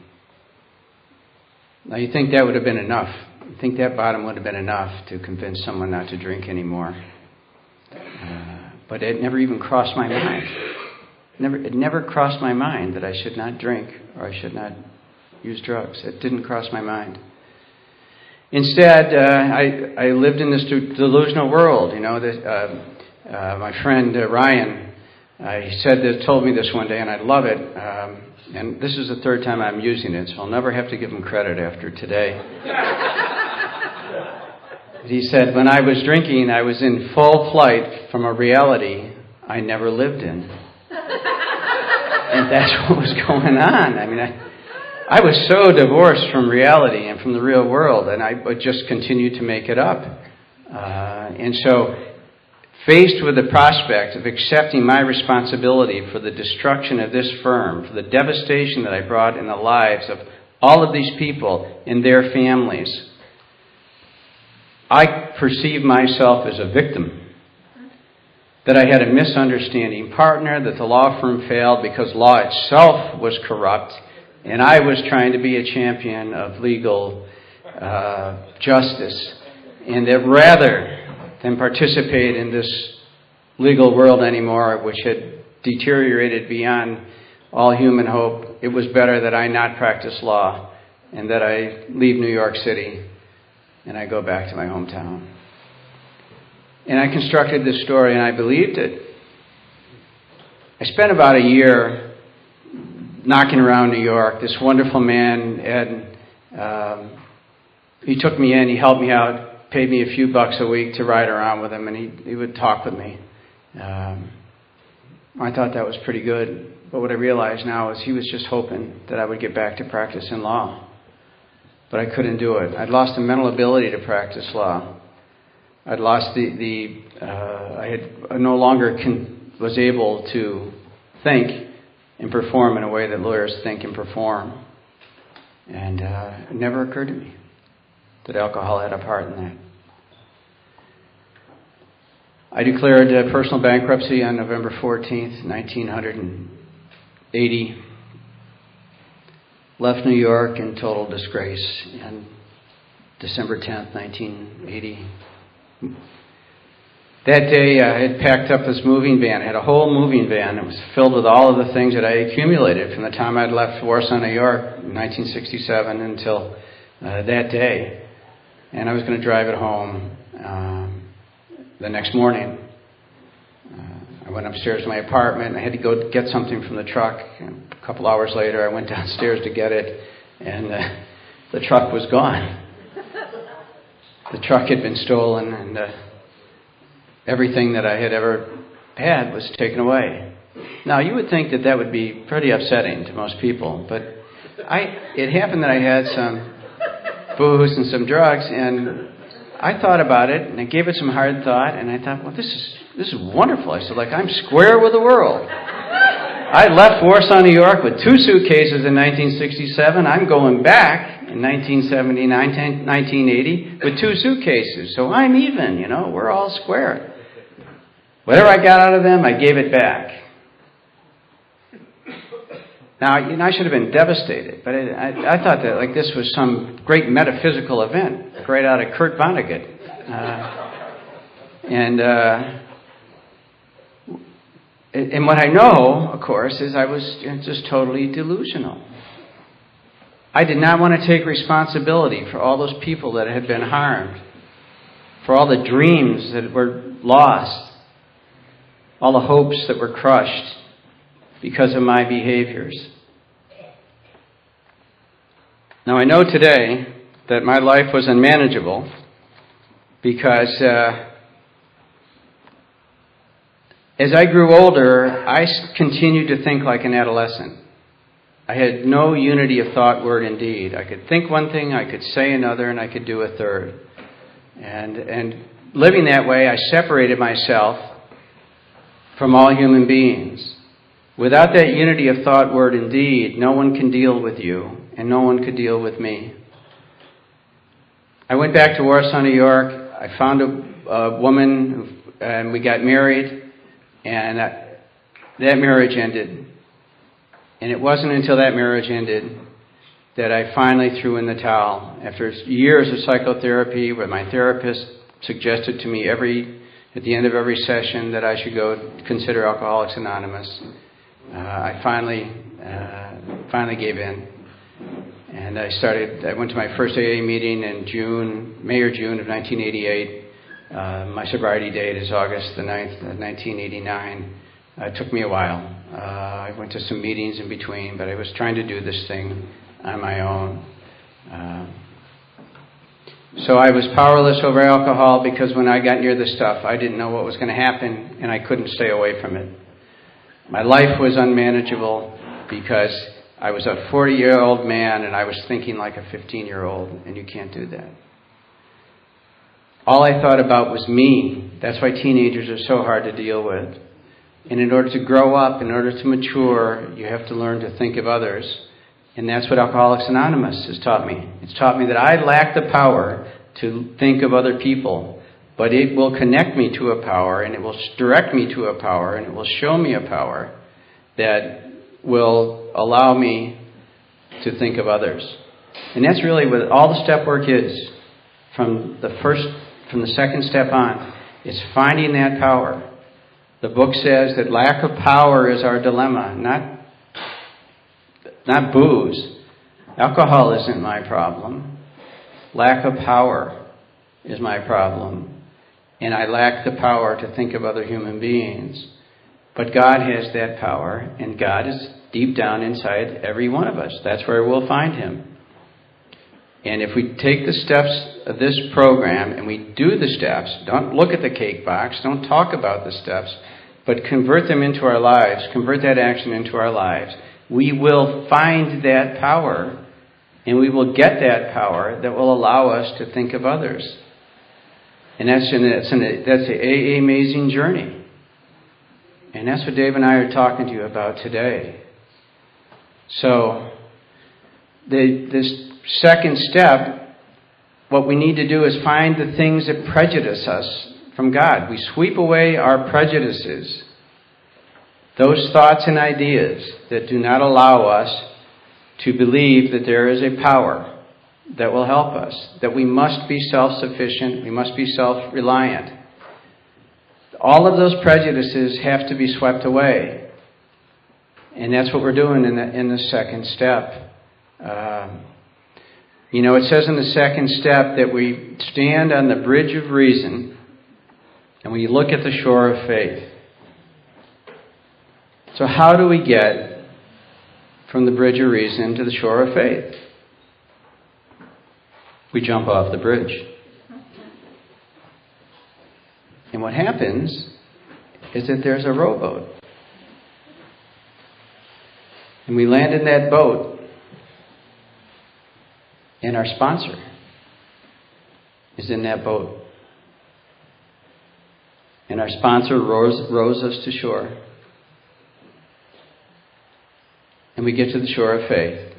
Now, you think that would have been enough I think that bottom would have been enough to convince someone not to drink anymore. Uh, but it never even crossed my mind. Never, it never crossed my mind that I should not drink or I should not use drugs. It didn't cross my mind. Instead, uh, I, I lived in this delusional world. You know, that, uh, uh, my friend uh, Ryan, uh, he said this, told me this one day, and I love it. Um, and this is the third time I'm using it, so I'll never have to give him credit after today. <laughs> He said, When I was drinking, I was in full flight from a reality I never lived in. and that's what was going on. I mean, I, I was so divorced from reality and from the real world, and I would just continue to make it up. Uh, and so, faced with the prospect of accepting my responsibility for the destruction of this firm, for the devastation that I brought in the lives of all of these people and their families, I perceived myself as a victim. That I had a misunderstanding partner, that the law firm failed because law itself was corrupt, and I was trying to be a champion of legal uh, justice, and that rather than participate in this legal world anymore, which had deteriorated beyond all human hope, it was better that I not practice law and that I leave New York City and I go back to my hometown. And I constructed this story and I believed it. I spent about a year knocking around New York. This wonderful man, Ed, um, he took me in, he helped me out, paid me a few bucks a week to ride around with him, and he, he would talk with me. Um, I thought that was pretty good. But what I realize now is he was just hoping that I would get back to practicing law. But I couldn't do it. I'd lost the mental ability to practice law. I'd lost the, the uh, I had no longer con- was able to think and perform in a way that lawyers think and perform. And uh, it never occurred to me that alcohol had a part in that. I declared uh, personal bankruptcy on November 14th, 1980. Left New York in total disgrace on December 10th, 1980. That day, I had packed up this moving van. I had a whole moving van. It was filled with all of the things that I accumulated from the time I'd left Warsaw, New York in 1967 until uh, that day. And I was going to drive it home. Um, the next morning, uh, I went upstairs to my apartment. I had to go get something from the truck. And a couple hours later, I went <laughs> downstairs to get it, and uh, the truck was gone. The truck had been stolen, and uh, everything that I had ever had was taken away. Now, you would think that that would be pretty upsetting to most people, but I, it happened that I had some booze and some drugs, and I thought about it and I gave it some hard thought and I thought, well, this is this is wonderful. I said, like I'm square with the world. I left Warsaw, New York with two suitcases in 1967. I'm going back in 1979, 1980 with two suitcases. So I'm even, you know, we're all square. Whatever I got out of them, I gave it back. Now, you know, I should have been devastated, but I, I, I, thought that like this was some great metaphysical event, right out of Kurt Vonnegut, uh, and uh, and what I know, of course, is I was just totally delusional. I did not want to take responsibility for all those people that had been harmed, for all the dreams that were lost, all the hopes that were crushed because of my behaviors. Now, I know today that my life was unmanageable because uh, as I grew older, I continued to think like an adolescent. I had no unity of thought, word, and deed. I could think one thing, I could say another, and I could do a third. And, and living that way, I separated myself from all human beings. Without that unity of thought, word, and deed, no one can deal with you, and no one could deal with me. I went back to Warsaw, New York. I found a, a woman, and we got married, and that, that marriage ended. And it wasn't until that marriage ended that I finally threw in the towel. After years of psychotherapy, where my therapist suggested to me every at the end of every session that I should go consider Alcoholics Anonymous uh, I finally uh, finally gave in, and I started. I went to my first AA meeting in June, May or June of 1988. Uh, my sobriety date is August the 9th, 1989. Uh, it took me a while. Uh, I went to some meetings in between, but I was trying to do this thing on my own. Uh, so I was powerless over alcohol because when I got near the stuff, I didn't know what was going to happen, and I couldn't stay away from it. My life was unmanageable because I was a 40 year old man and I was thinking like a 15 year old, and you can't do that. all I thought about was me. That's why teenagers are so hard to deal with. And in order to grow up, in order to mature, you have to learn to think of others. And that's what Alcoholics Anonymous has taught me. It's taught me that I lack the power to think of other people, but it will connect me to a power, and it will direct me to a power, and it will show me a power that will allow me to think of others. And that's really what all the step work is. From the first, from the second step on, is finding that power. The book says that lack of power is our dilemma, not, not booze. Alcohol isn't my problem. Lack of power is my problem. And I lack the power to think of other human beings. But God has that power, and God is deep down inside every one of us. That's where we'll find Him. And if we take the steps of this program and we do the steps, don't look at the cake box, don't talk about the steps, but convert them into our lives, convert that action into our lives, we will find that power and we will get that power that will allow us to think of others. And that's an, that's an, that's amazing journey. And that's what Dave and I are talking to you about today. So, the, this second step, what we need to do is find the things that prejudice us from God. We sweep away our prejudices, those thoughts and ideas that do not allow us to believe that there is a power that will help us, that we must be self sufficient, we must be self reliant. All of those prejudices have to be swept away. And that's what we're doing in the, in the second step. Um, you know, it says in the second step that we stand on the bridge of reason and we look at the shore of faith. So, how do we get from the bridge of reason to the shore of faith? We jump off the bridge. And what happens is that there's a rowboat. And we land in that boat and our sponsor is in that boat. And our sponsor rows, rows us to shore. And we get to the shore of faith.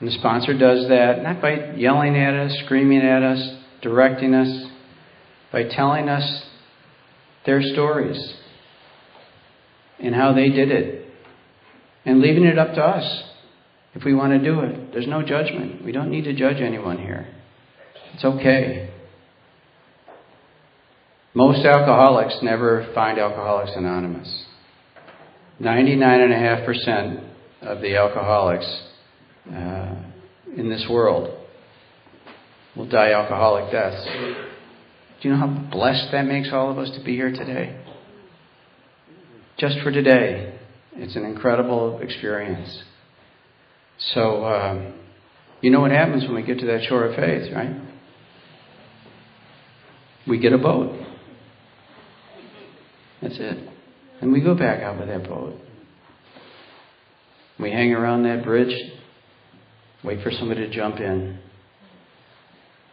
And the sponsor does that not by yelling at us, screaming at us, directing us, by telling us their stories and how they did it and leaving it up to us if we want to do it. There's no judgment. We don't need to judge anyone here. It's okay. Most alcoholics never find Alcoholics Anonymous. 99.5% of the alcoholics uh, in this world will die alcoholic deaths. Do you know how blessed that makes all of us to be here today? Just for today. It's an incredible experience. So, um, you know what happens when we get to that shore of faith, right? We get a boat. That's it. And we go back out with that boat. We hang around that bridge, wait for somebody to jump in,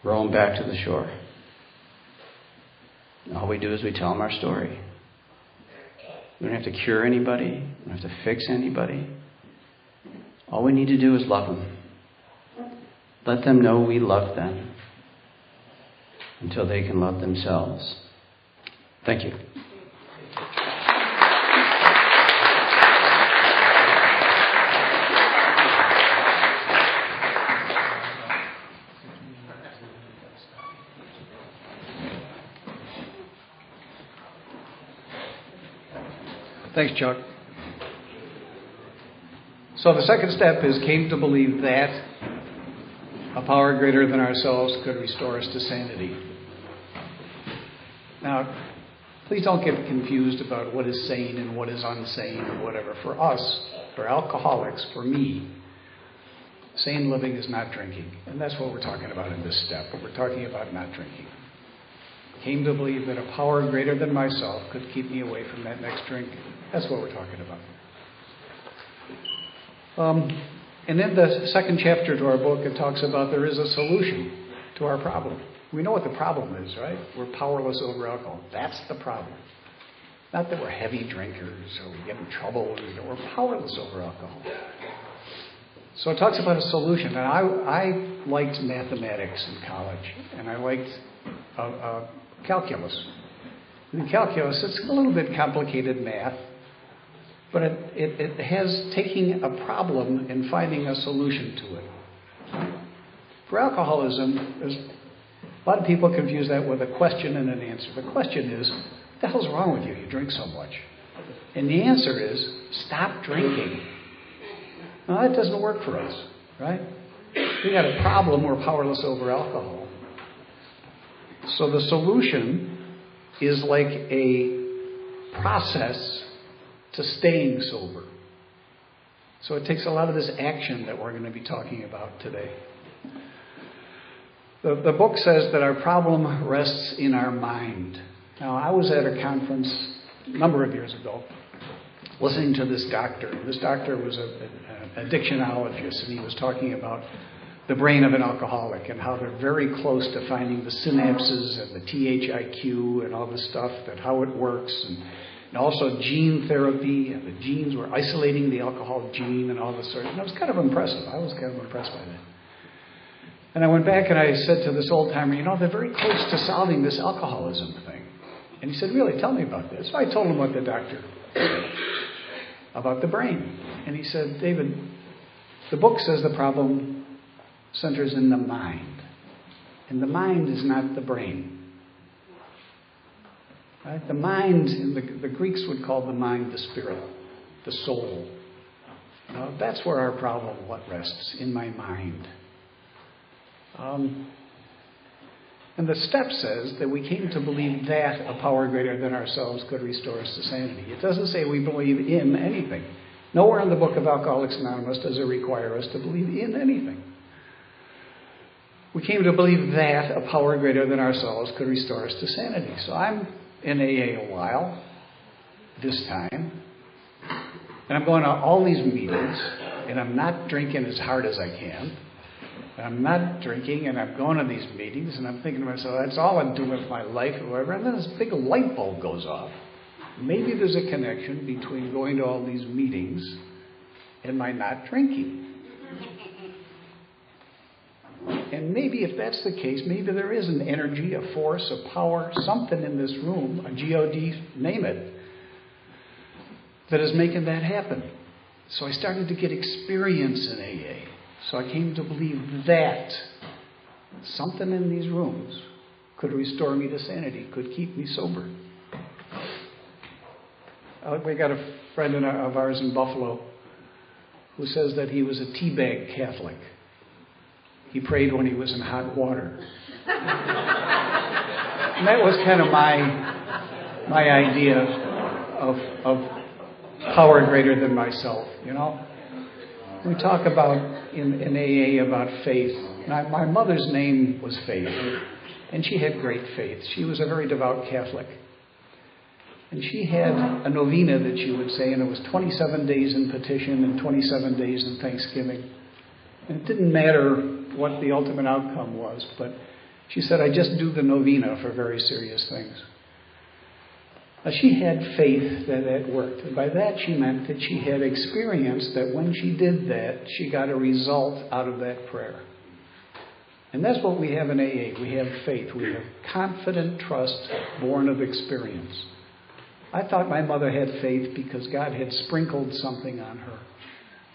row them back to the shore. All we do is we tell them our story. We don't have to cure anybody, we don't have to fix anybody. All we need to do is love them. Let them know we love them until they can love themselves. Thank you. Thanks, Chuck. So the second step is came to believe that a power greater than ourselves could restore us to sanity. Now, please don't get confused about what is sane and what is unsane or whatever. For us, for alcoholics, for me, sane living is not drinking. And that's what we're talking about in this step. We're talking about not drinking. Came to believe that a power greater than myself could keep me away from that next drink. That's what we're talking about. Um, and then the second chapter to our book, it talks about there is a solution. to our problem. We know what the problem is, right? We're powerless over alcohol. That's the problem. Not that we're heavy drinkers or we get in trouble, or we're powerless over alcohol. So it talks about a solution. And I, I liked mathematics in college, and I liked uh, uh, calculus. In calculus, it's a little bit complicated math, but it, it, it has taking a problem and finding a solution to it. For alcoholism, there's a lot of people confuse that with a question and an answer. The question is, what the hell's wrong with you? You drink so much. And the answer is, stop drinking. Now, that doesn't work for us, right? We got a problem, we're powerless over alcohol. So the solution is like a process to staying sober. So it takes a lot of this action that we're going to be talking about today. The, the book says that our problem rests in our mind. Now, I was at a conference a number of years ago listening to this doctor. This doctor was an addictionologist, and he was talking about the brain of an alcoholic and how they're very close to finding the synapses and the THIQ and all the stuff, that how it works, and, and also gene therapy, and the genes were isolating the alcohol gene and all this sort. Of, and it was kind of impressive. I was kind of impressed by that. And I went back and I said to this old timer, you know, they're very close to solving this alcoholism thing. And he said, really, tell me about this. So I told him what the doctor about the brain. And he said, David, the book says the problem centers in the mind. And the mind is not the brain. Right? The mind, the, the Greeks would call the mind the spirit, the soul. that's where our problem what rests, in my mind. Um, and the step says that we came to believe that a power greater than ourselves could restore us to sanity. It doesn't say we believe in anything. Nowhere in the book of Alcoholics Anonymous does it require us to believe in anything. We came to believe that a power greater than ourselves could restore us to sanity. So I'm in AA a while, this time, and I'm going to all these meetings, and I'm not drinking as hard as I can. And I'm not drinking and I'm going to these meetings and I'm thinking to myself, that's all I'm doing with my life or whatever. And then this big light bulb goes off. Maybe there's a connection between going to all these meetings and my not drinking. And maybe if that's the case, maybe there is an energy, a force, a power, something in this room, a God, name it, that is making that happen. So I started to get experience in AA. So I came to believe that something in these rooms could restore me to sanity, could keep me sober. Uh, we got a friend of ours in Buffalo who says that he was a teabag Catholic. He prayed when he was in hot water. and that was kind of my my idea of of power greater than myself, you know. We talk about in, in AA about faith. My, my mother's name was Faith, and she had great faith. She was a very devout Catholic. And she had a novena that she would say, and it was 27 days in petition and 27 days in thanksgiving. And it didn't matter what the ultimate outcome was, but she said, I just do the novena for very serious things. She had faith that that worked. And by that, she meant that she had experience that when she did that, she got a result out of that prayer. And that's what we have in AA. We have faith. We have confident trust born of experience. I thought my mother had faith because God had sprinkled something on her.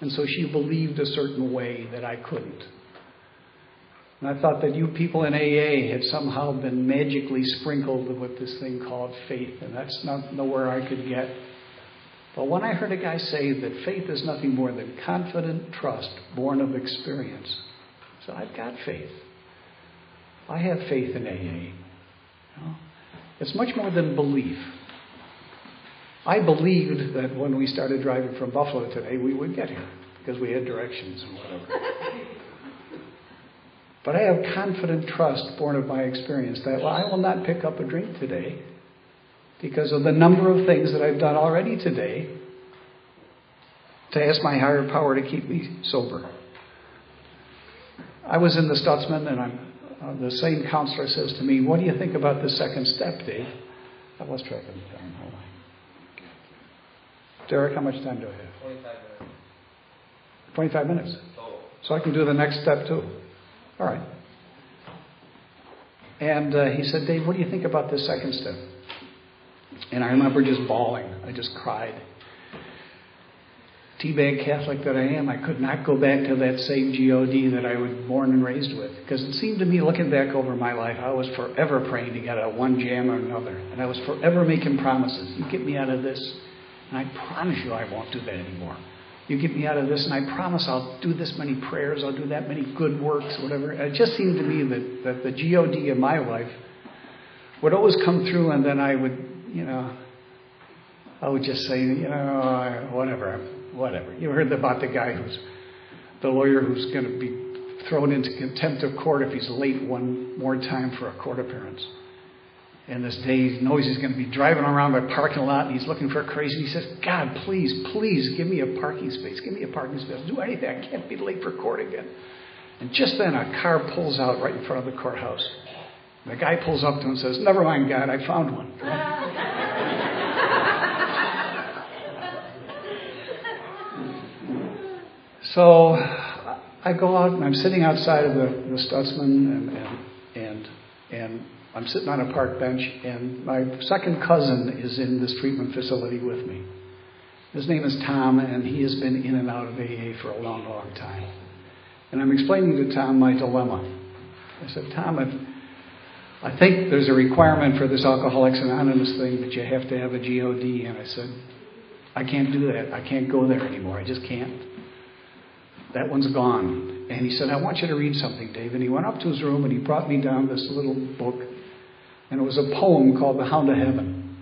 And so she believed a certain way that I couldn't. And I thought that you people in AA had somehow been magically sprinkled with this thing called faith, and that's not nowhere I could get. But when I heard a guy say that faith is nothing more than confident trust born of experience, so I've got faith. I have faith in AA. You know? It's much more than belief. I believed that when we started driving from Buffalo today, we would get here because we had directions and whatever. <laughs> But I have confident trust born of my experience that I will not pick up a drink today because of the number of things that I've done already today to ask my higher power to keep me sober. I was in the Stutzman, and I'm uh, the same counselor says to me, What do you think about the second step, Dave? I lost track of the time. Hold on. Derek, how much time do I have? 25 minutes 25 minutes. So I can do the next step too. All right. And uh, he said, Dave, what do you think about this second step? And I remember just bawling. I just cried. Teabag Catholic that I am, I could not go back to that same GOD that I was born and raised with. Because it seemed to me, looking back over my life, I was forever praying to get out of one jam or another. And I was forever making promises. You get me out of this, and I promise you I won't do that anymore. You get me out of this, and I promise I'll do this many prayers, I'll do that many good works, whatever. It just seemed to me that, that the GOD of my life would always come through, and then I would, you know, I would just say, you know, whatever, whatever. You heard about the guy who's the lawyer who's going to be thrown into contempt of court if he's late one more time for a court appearance. And this day he knows he's going to be driving around my parking lot and he's looking for a crazy. He says, God, please, please give me a parking space. Give me a parking space. I'll do anything. I can't be late for court again. And just then a car pulls out right in front of the courthouse. The guy pulls up to him and says, Never mind, God, I found one. <laughs> So I go out and I'm sitting outside of the, the Stutzman and, and, and, and I'm sitting on a park bench and my second cousin is in this treatment facility with me. His name is Tom and he has been in and out of AA for a long, long time. And I'm explaining to Tom my dilemma. I said, Tom, if, I think there's a requirement for this Alcoholics Anonymous thing that you have to have a GOD. And I said, I can't do that. I can't go there anymore. I just can't. That one's gone. And he said, I want you to read something, Dave. And he went up to his room and he brought me down this little book. And it was a poem called The Hound of Heaven.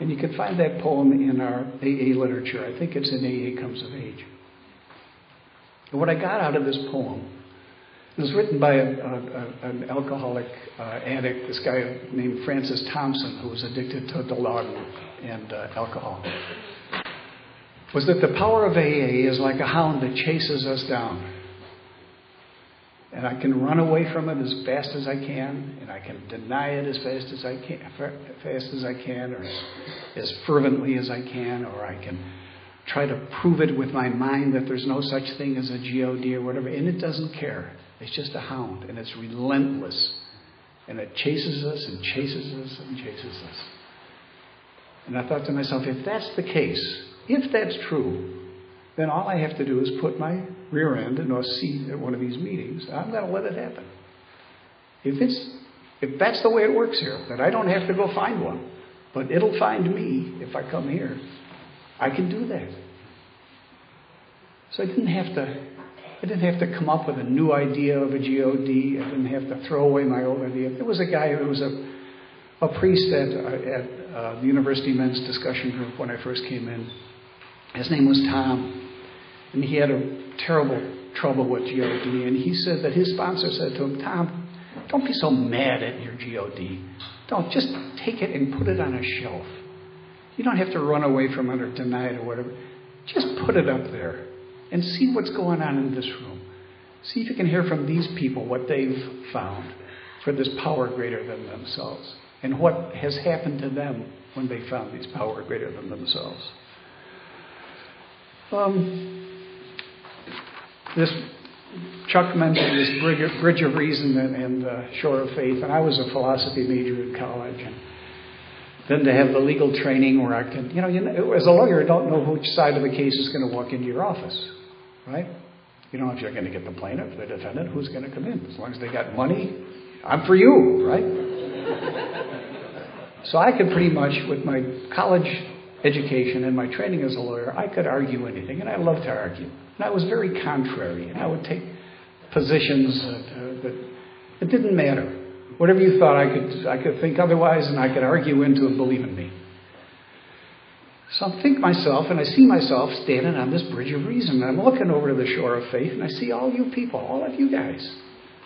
And you can find that poem in our AA literature. I think it's in AA Comes of Age. And what I got out of this poem, it was written by a, a, an alcoholic uh, addict, this guy named Francis Thompson, who was addicted to Dilaudid and uh, alcohol was that the power of AA is like a hound that chases us down. And I can run away from it as fast as I can, and I can deny it as fast as I can, fast as I can, or as, as fervently as I can, or I can try to prove it with my mind that there's no such thing as a God or whatever. And it doesn't care. It's just a hound, and it's relentless, and it chases us and chases us and chases us. And I thought to myself, if that's the case, if that's true, then all I have to do is put my rear end in a seat at one of these meetings. I'm going to let it happen. If it's if that's the way it works here, that I don't have to go find one, but it'll find me if I come here, I can do that. So I didn't have to I didn't have to come up with a new idea of a GOD. I didn't have to throw away my old idea. There was a guy who was a, a priest at, at uh, the University Men's Discussion Group when I first came in. His name was Tom, and he had a terrible trouble with GOD. And he said that his sponsor said to him, Tom, don't be so mad at your GOD. Don't just take it and put it on a shelf. You don't have to run away from it or deny it or whatever. Just put it up there and see what's going on in this room. See if you can hear from these people what they've found for this power greater than themselves and what has happened to them when they found this power greater than themselves. Um, this Chuck mentioned this bridge, bridge of reason and, and uh, shore of faith, and I was a philosophy major in college, and then to have the legal training where I can, you know, you know as a lawyer, you don't know which side of the case is going to walk into your office, right? You don't know if you're going to get the plaintiff, the defendant, who's going to come in. As long as they got money, I'm for you, right? <laughs> so I could pretty much, with my college education and my training as a lawyer, I could argue anything, and I loved to argue. And I was very contrary, and I would take positions that, uh, that it didn't matter. Whatever you thought, I could, I could think otherwise, and I could argue into it, believe in me. So I think myself, and I see myself standing on this bridge of reason, and I'm looking over to the shore of faith, and I see all you people, all of you guys.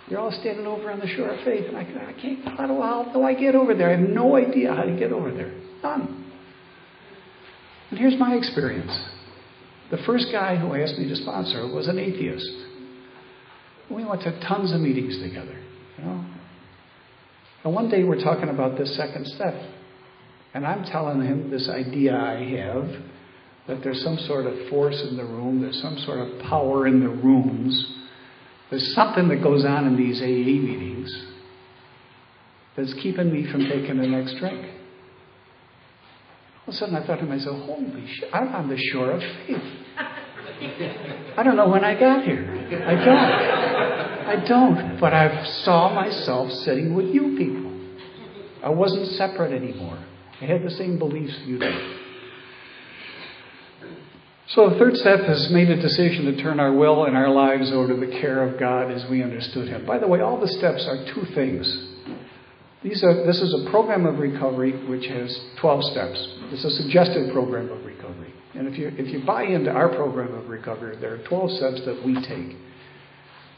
You're all standing over on the shore of faith, and I, I can't, how do, how do I get over there? I have no idea how to get over there. None. And here's my experience. The first guy who asked me to sponsor was an atheist. We went to tons of meetings together. You know, And one day we're talking about this second step. And I'm telling him this idea I have that there's some sort of force in the room, there's some sort of power in the rooms, there's something that goes on in these AA meetings that's keeping me from taking the next drink. Of a sudden I thought to myself, holy shit, I'm on the shore of faith. I don't know when I got here. I don't. I don't. But I saw myself sitting with you people. I wasn't separate anymore. I had the same beliefs you did. So the third step has made a decision to turn our will and our lives over to the care of God as we understood Him. By the way, all the steps are two things. These are, this is a program of recovery which has 12 steps. It's a suggested program of recovery. And if you, if you buy into our program of recovery, there are 12 steps that we take.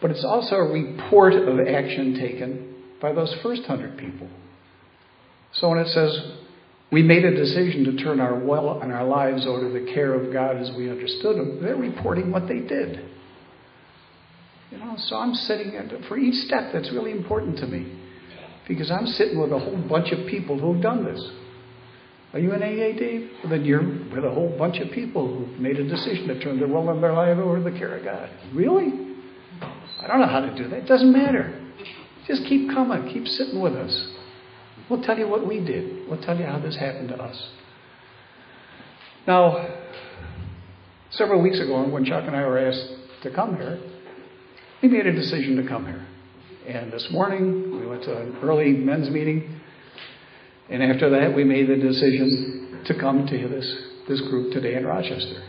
But it's also a report of action taken by those first 100 people. So when it says we made a decision to turn our will and our lives over to the care of God as we understood them. They're reporting what they did. You know, so I'm sitting at, for each step that's really important to me because I'm sitting with a whole bunch of people who've done this. Are you an AA, Dave? Well, then you're with a whole bunch of people who've made a decision to turn their will and their life over to the care of God. Really? I don't know how to do that. It doesn't matter. Just keep coming. Keep sitting with us. We'll tell you what we did. We'll tell you how this happened to us. Now, several weeks ago, when Chuck and I were asked to come here, we made a decision to come here. And this morning, we went to an early men's meeting. And after that, we made the decision to come to this, this group today in Rochester.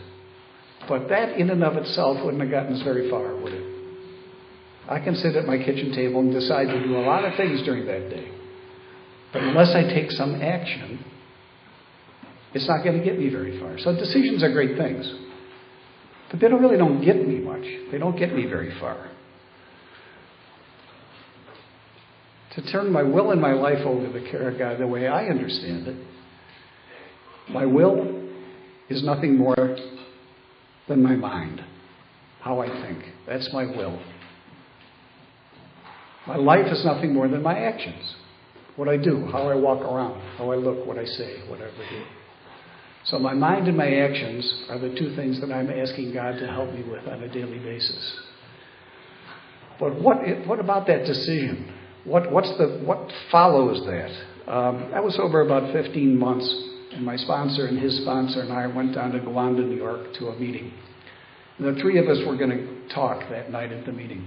But that, in and of itself, wouldn't have gotten us very far, would it? I can sit at my kitchen table and decide to do a lot of things during that day. But unless I take some action, it's not going to get me very far. So decisions are great things. But they don't really don't get me much. They don't get me very far. To turn my will and my life over to the care of God the way I understand it, my will is nothing more than my mind, how I think. That's my will. My life is nothing more than my actions what I do, how I walk around, how I look, what I say, whatever I do. So my mind and my actions are the two things that I'm asking God to help me with on a daily basis. But what, what about that decision? What, what's the, what follows that? Um, that was over about 15 months, and my sponsor and his sponsor and I went down to Gowanda, New York to a meeting. And the three of us were going to talk that night at the meeting.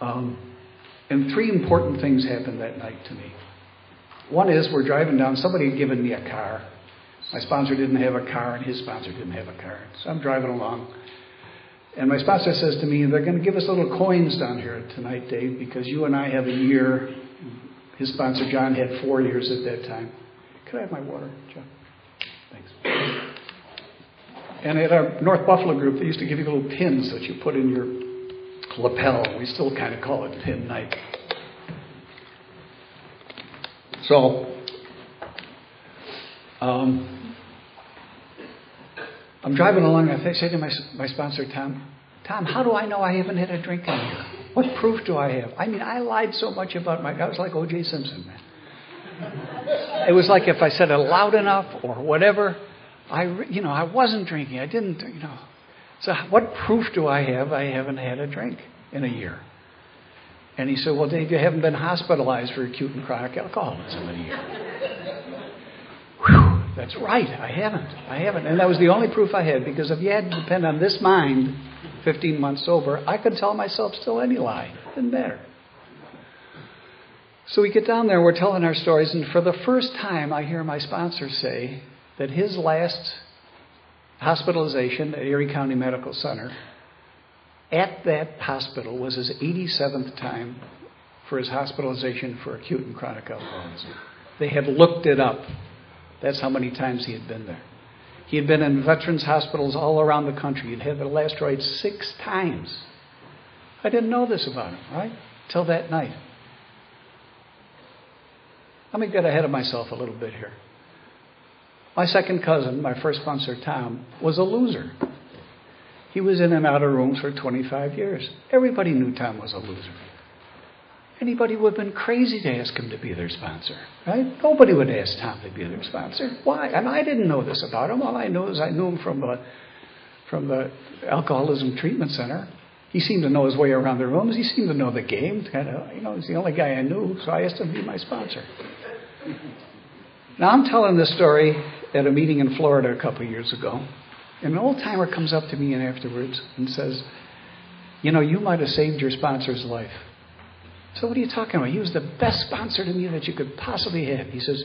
Um, and three important things happened that night to me. One is we're driving down, somebody had given me a car. My sponsor didn't have a car, and his sponsor didn't have a car. So I'm driving along. And my sponsor says to me, They're going to give us little coins down here tonight, Dave, because you and I have a year. His sponsor, John, had four years at that time. Could I have my water, John? Thanks. And at our North Buffalo group, they used to give you little pins that you put in your lapel. We still kind of call it pin night. So, um, I'm driving along and I say to my, my sponsor, Tom, Tom, how do I know I haven't had a drink in here? What proof do I have? I mean, I lied so much about my. I was like O.J. Simpson, man. It was like if I said it loud enough or whatever, I, you know, I wasn't drinking. I didn't, you know. So, what proof do I have I haven't had a drink in a year? And he said, Well, Dave, you haven't been hospitalized for acute and chronic alcoholism in a year. That's right. I haven't. I haven't. And that was the only proof I had because if you had to depend on this mind, 15 months sober, I could tell myself still any lie. Didn't matter. So we get down there, we're telling our stories, and for the first time, I hear my sponsor say that his last hospitalization at Erie County Medical Center. At that hospital was his 87th time for his hospitalization for acute and chronic alcoholism. They had looked it up. That's how many times he had been there. He had been in veterans hospitals all around the country. He'd had the last ride six times. I didn't know this about him, right? Till that night. Let me get ahead of myself a little bit here. My second cousin, my first sponsor, Tom, was a loser. He was in and out of rooms for 25 years. Everybody knew Tom was a loser. Anybody would have been crazy to ask him to be their sponsor, right? Nobody would ask Tom to be their sponsor. Why? And I didn't know this about him. All I know is I knew him from the, from the alcoholism treatment center. He seemed to know his way around the rooms. He seemed to know the game. Kind of, you know, he's the only guy I knew, so I asked him to be my sponsor. Now I'm telling this story at a meeting in Florida a couple of years ago, and an old timer comes up to me and afterwards and says, "You know, you might have saved your sponsor's life." So what are you talking about? He was the best sponsor to me that you could possibly have. He says,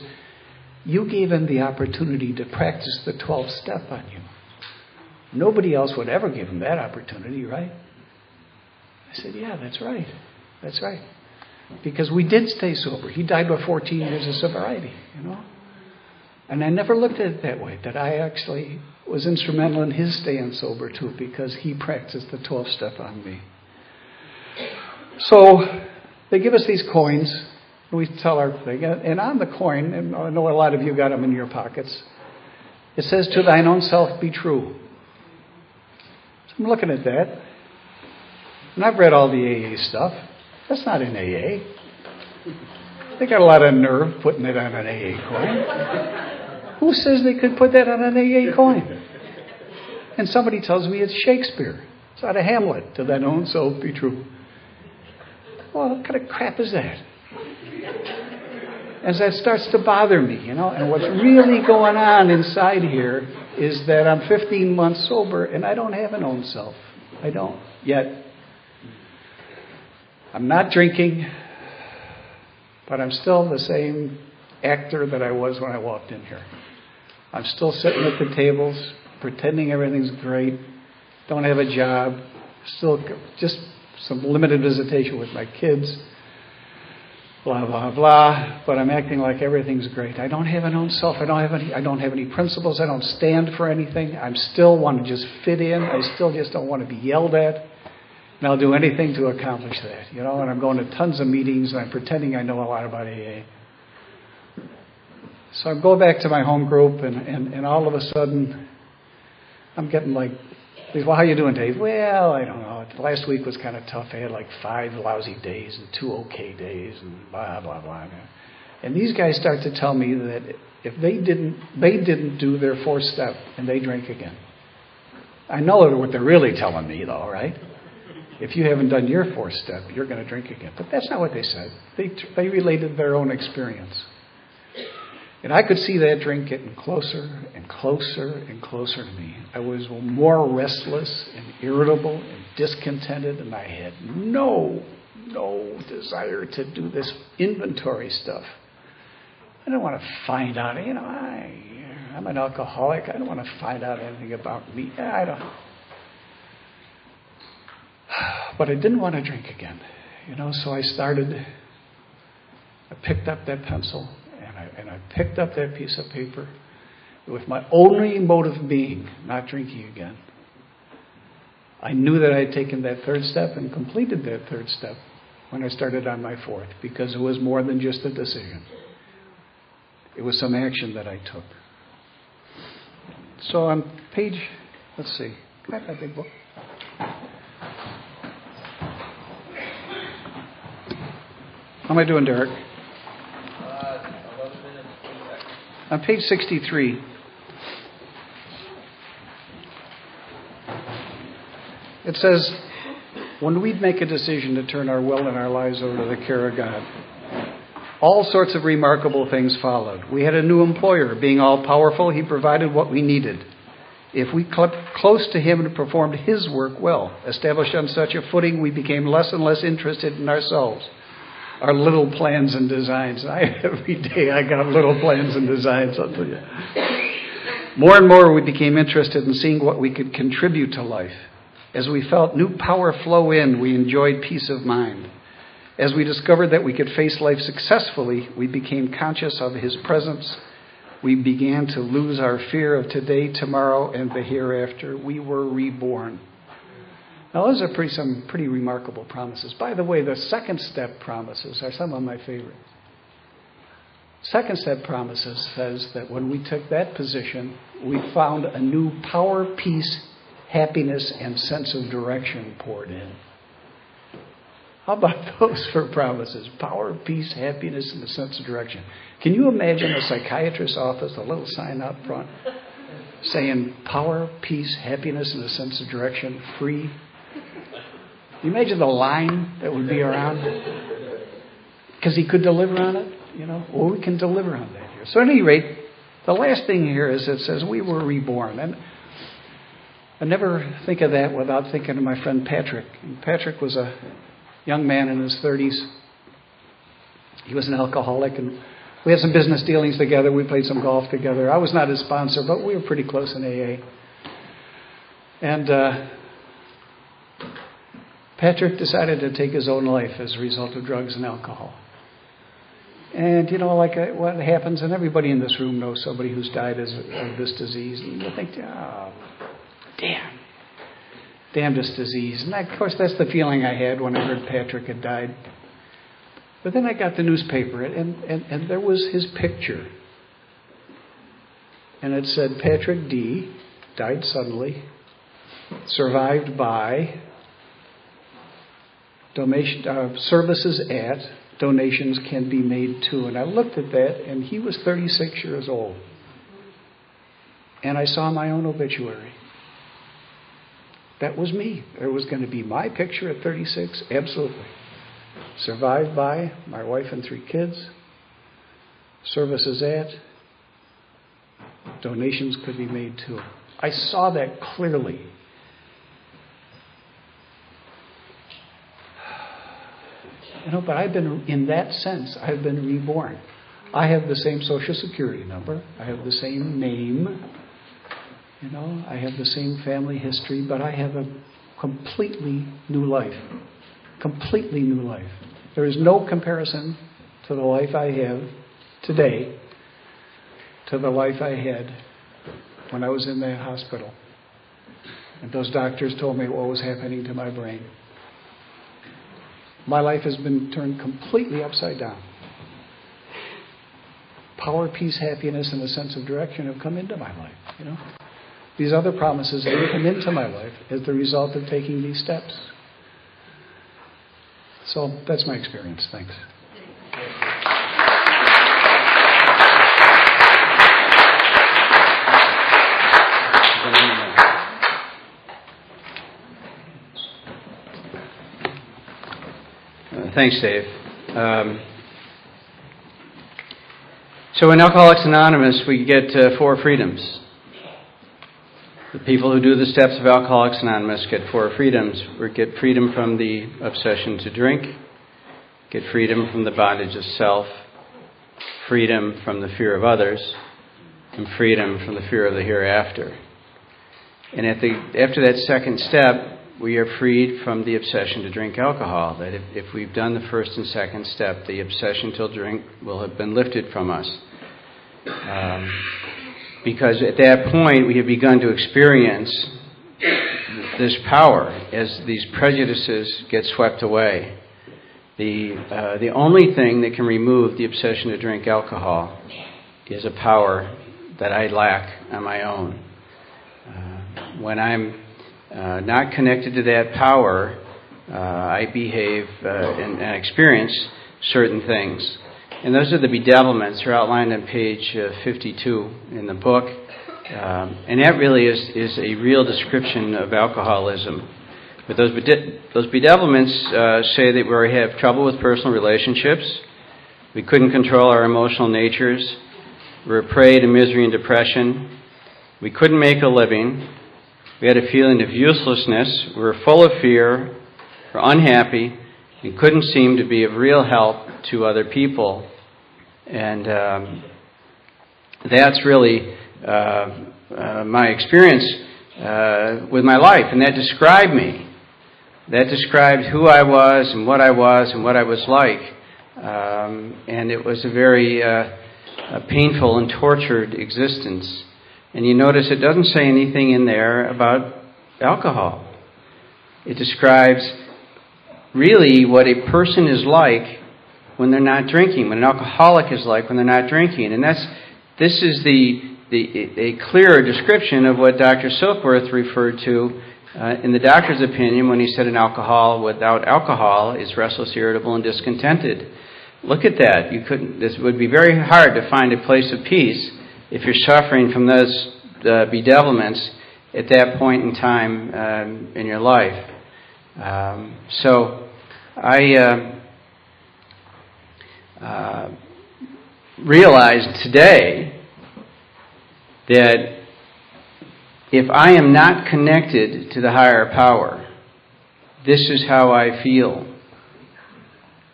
You gave him the opportunity to practice the 12th step on you. Nobody else would ever give him that opportunity, right? I said, Yeah, that's right. That's right. Because we did stay sober. He died with 14 years of sobriety, you know? And I never looked at it that way, that I actually was instrumental in his staying sober too, because he practiced the 12 step on me. So they give us these coins. And we tell our thing, and on the coin, and I know a lot of you got them in your pockets. It says, "To thine own self be true." So I'm looking at that, and I've read all the AA stuff. That's not in AA. They got a lot of nerve putting it on an AA coin. Who says they could put that on an AA coin? And somebody tells me it's Shakespeare. It's out of Hamlet. To thine own self be true. Well, what kind of crap is that? As that starts to bother me, you know, and what's really going on inside here is that I'm 15 months sober and I don't have an own self. I don't yet. I'm not drinking, but I'm still the same actor that I was when I walked in here. I'm still sitting at the tables, pretending everything's great, don't have a job, still just some limited visitation with my kids, blah blah blah. But I'm acting like everything's great. I don't have an own self. I don't have any. I don't have any principles. I don't stand for anything. I still want to just fit in. I still just don't want to be yelled at. And I'll do anything to accomplish that, you know. And I'm going to tons of meetings, and I'm pretending I know a lot about AA. So I go back to my home group, and, and, and all of a sudden, I'm getting like well, how you doing, Dave? Well, I don't know. Last week was kind of tough. I had like five lousy days and two okay days and blah blah blah. And these guys start to tell me that if they didn't, they didn't do their fourth step and they drink again. I know what they're really telling me, though, right? If you haven't done your fourth step, you're going to drink again. But that's not what they said. They they related their own experience. And I could see that drink getting closer and closer and closer to me. I was more restless and irritable and discontented, and I had no, no desire to do this inventory stuff. I don't want to find out, you know, I, I'm an alcoholic. I don't want to find out anything about me. I don't. But I didn't want to drink again, you know, so I started, I picked up that pencil and I, and I picked up that piece of paper with my only motive being not drinking again. I knew that I had taken that third step and completed that third step when I started on my fourth because it was more than just a decision. It was some action that I took. So on page, let's see, have that big book? How am I doing, Derek? On page 63, it says, when we make a decision to turn our will and our lives over to the care of God, all sorts of remarkable things followed. We had a new employer. Being all powerful, he provided what we needed. If we kept close to him and performed his work well, established on such a footing, we became less and less interested in ourselves our little plans and designs. I, every day I got little plans and designs, I'll tell you. More and more we became interested in seeing what we could contribute to life. As we felt new power flow in, we enjoyed peace of mind. As we discovered that we could face life successfully, we became conscious of His presence. We began to lose our fear of today, tomorrow, and the hereafter. We were reborn. Now, those are pretty, some pretty remarkable promises. By the way, the second step promises are some of my favorites. Second step promises says that when we took that position, we found a new power, peace, happiness, and sense of direction poured in. How about <laughs> those for promises? Power, peace, happiness, and a sense of direction. Can you imagine a psychiatrist's office, a little sign out front, saying power, peace, happiness, and a sense of direction, free? You imagine the line that would be around? Because he could deliver on it, you know? Well, we can deliver on that here. So, at any rate, the last thing here is it says we were reborn. And I never think of that without thinking of my friend Patrick. And Patrick was a young man in his 30s. He was an alcoholic, and we had some business dealings together. We played some golf together. I was not his sponsor, but we were pretty close in AA. And uh, Patrick decided to take his own life as a result of drugs and alcohol. And you know, like uh, what happens, and everybody in this room knows somebody who's died of this disease, and you think, oh, damn, damn this disease. And of course, that's the feeling I had when I heard Patrick had died. But then I got the newspaper, and, and, and there was his picture. And it said, Patrick D. died suddenly, survived by donation, uh, services at, donations can be made to. And I looked at that, and he was 36 years old. And I saw my own obituary. That was me. There was going to be my picture at 36, absolutely. Survived by my wife and three kids. Services at. Donations could be made to. I saw that clearly. You know, but I've been, in that sense, I've been reborn. I have the same social security number. I have the same name. You know, I have the same family history, but I have a completely new life. Completely new life. There is no comparison to the life I have today to the life I had when I was in that hospital. And those doctors told me what was happening to my brain. My life has been turned completely upside down. Power, peace, happiness, and a sense of direction have come into my life. You know, these other promises have come into my life as the result of taking these steps. So that's my experience. Thanks. Uh, thanks, Dave. Um, so in Alcoholics Anonymous, we get uh, four freedoms. The people who do the steps of Alcoholics Anonymous get four freedoms. We get freedom from the obsession to drink, get freedom from the bondage of self, freedom from the fear of others, and freedom from the fear of the hereafter. And at the, after that second step, we are freed from the obsession to drink alcohol. That if, if we've done the first and second step, the obsession to drink will have been lifted from us. Um, because at that point, we have begun to experience this power as these prejudices get swept away. The, uh, the only thing that can remove the obsession to drink alcohol is a power that I lack on my own. Uh, when I'm uh, not connected to that power, uh, I behave uh, and, and, experience certain things. And those are the bedevilments. They're outlined on page uh, 52 in the book. Um, and that really is, is a real description of alcoholism. But those, bede- those bedevilments uh, say that we have trouble with personal relationships, we couldn't control our emotional natures, we're prey to misery and depression, we couldn't make a living, we had a feeling of uselessness. We were full of fear. We were unhappy. and couldn't seem to be of real help to other people. And um, that's really uh, uh, my experience uh, with my life. And that described me. That described who I was and what I was and what I was like. Um, and it was a very uh, a painful and tortured existence. And you notice it doesn't say anything in there about alcohol. It describes really what a person is like when they're not drinking, what an alcoholic is like when they're not drinking. And that's, this is the, the, a clearer description of what Dr. Silkworth referred to uh, in the doctor's opinion when he said an alcohol without alcohol is restless, irritable, and discontented. Look at that. You couldn't. This would be very hard to find a place of peace if you're suffering from those uh, bedevilments at that point in time um, in your life. Um, so, I uh, uh, realized today that if I am not connected to the higher power, this is how I feel.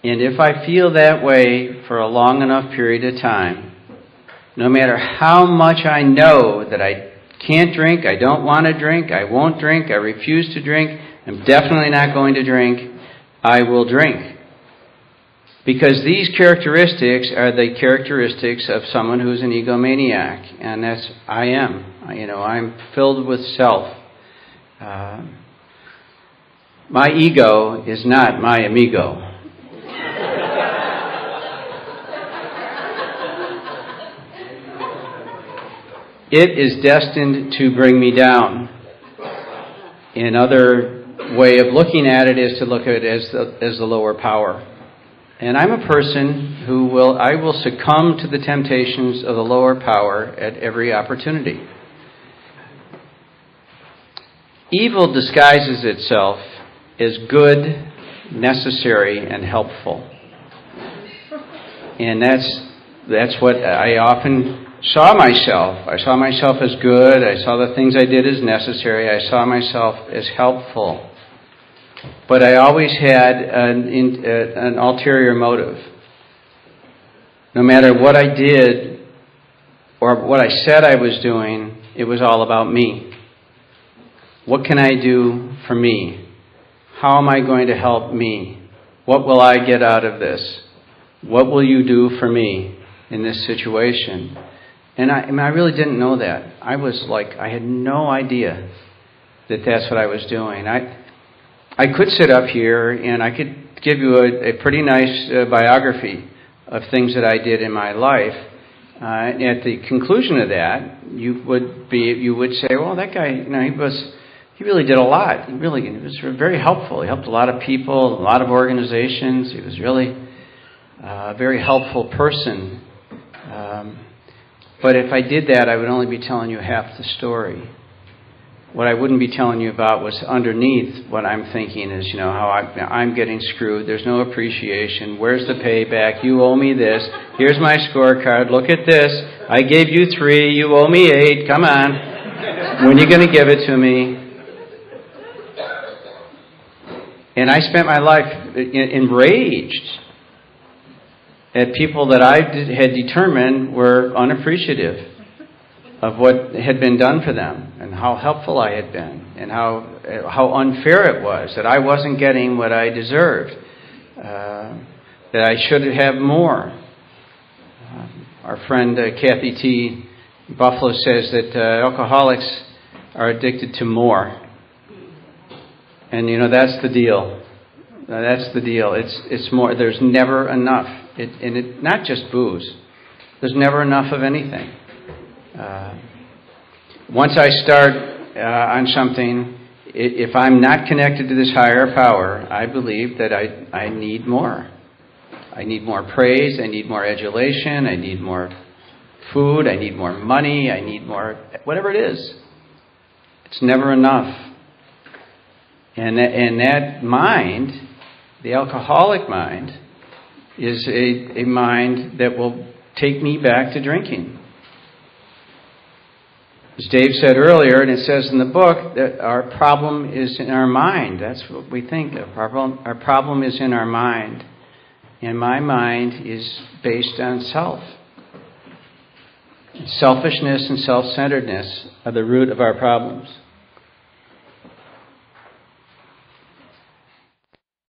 And if I feel that way for a long enough period of time, no matter how much I know that I can't drink, I don't want to drink, I won't drink, I refuse to drink, I'm definitely not going to drink, I will drink. Because these characteristics are the characteristics of someone who's an egomaniac, and that's I am. You know, I'm filled with self. Uh, my ego is not my amigo. It is destined to bring me down. Another way of looking at it is to look at it as the, as the lower power. And I'm a person who will, I will succumb to the temptations of the lower power at every opportunity. Evil disguises itself as good, necessary, and helpful. And that's, that's what I often saw myself. I saw myself as good. I saw the things I did as necessary. I saw myself as helpful. But I always had an, uh, an ulterior motive. No matter what I did or what I said I was doing, it was all about me. What can I do for me? How am I going to help me? What will I get out of this? What will you do for me in this situation? And I, I, mean, I really didn't know that. I was like, I had no idea that that's what I was doing. I, I could sit up here and I could give you a, a pretty nice uh, biography of things that I did in my life. Uh, at the conclusion of that, you would be, you would say, well, that guy, you know, he was, he really did a lot. He really, he was very helpful. He helped a lot of people, a lot of organizations. He was really uh, a very helpful person. Um, but if I did that, I would only be telling you half the story. What I wouldn't be telling you about was underneath what I'm thinking is, you know, how I, am getting screwed. There's no appreciation. Where's the payback? You owe me this. Here's my scorecard. Look at this. I gave you three. You owe me eight. Come on. When are you going to give it to me? And I spent my life uh, enraged at people that I had determined were unappreciative of what had been done for them and how helpful I had been and how, how unfair it was that I wasn't getting what I deserved, uh, that I should have more. Uh, our friend uh, Kathy T. Buffalo says that uh, alcoholics are addicted to more. And you know, that's the deal. that's the deal. It's, it's more, there's never enough. It, and it, not just booze. There's never enough of anything. Uh, once I start uh, on something, if I'm not connected to this higher power, I believe that I, I need more. I need more praise. I need more adulation. I need more food. I need more money. I need more, whatever it is. It's never enough. And that, and that mind, the alcoholic mind, is a, a mind that will take me back to drinking. As Dave said earlier, and it says in the book, that our problem is in our mind. That's what we think. Our problem, our problem is in our mind. And my mind is based on self. Selfishness and self centeredness are the root of our problems.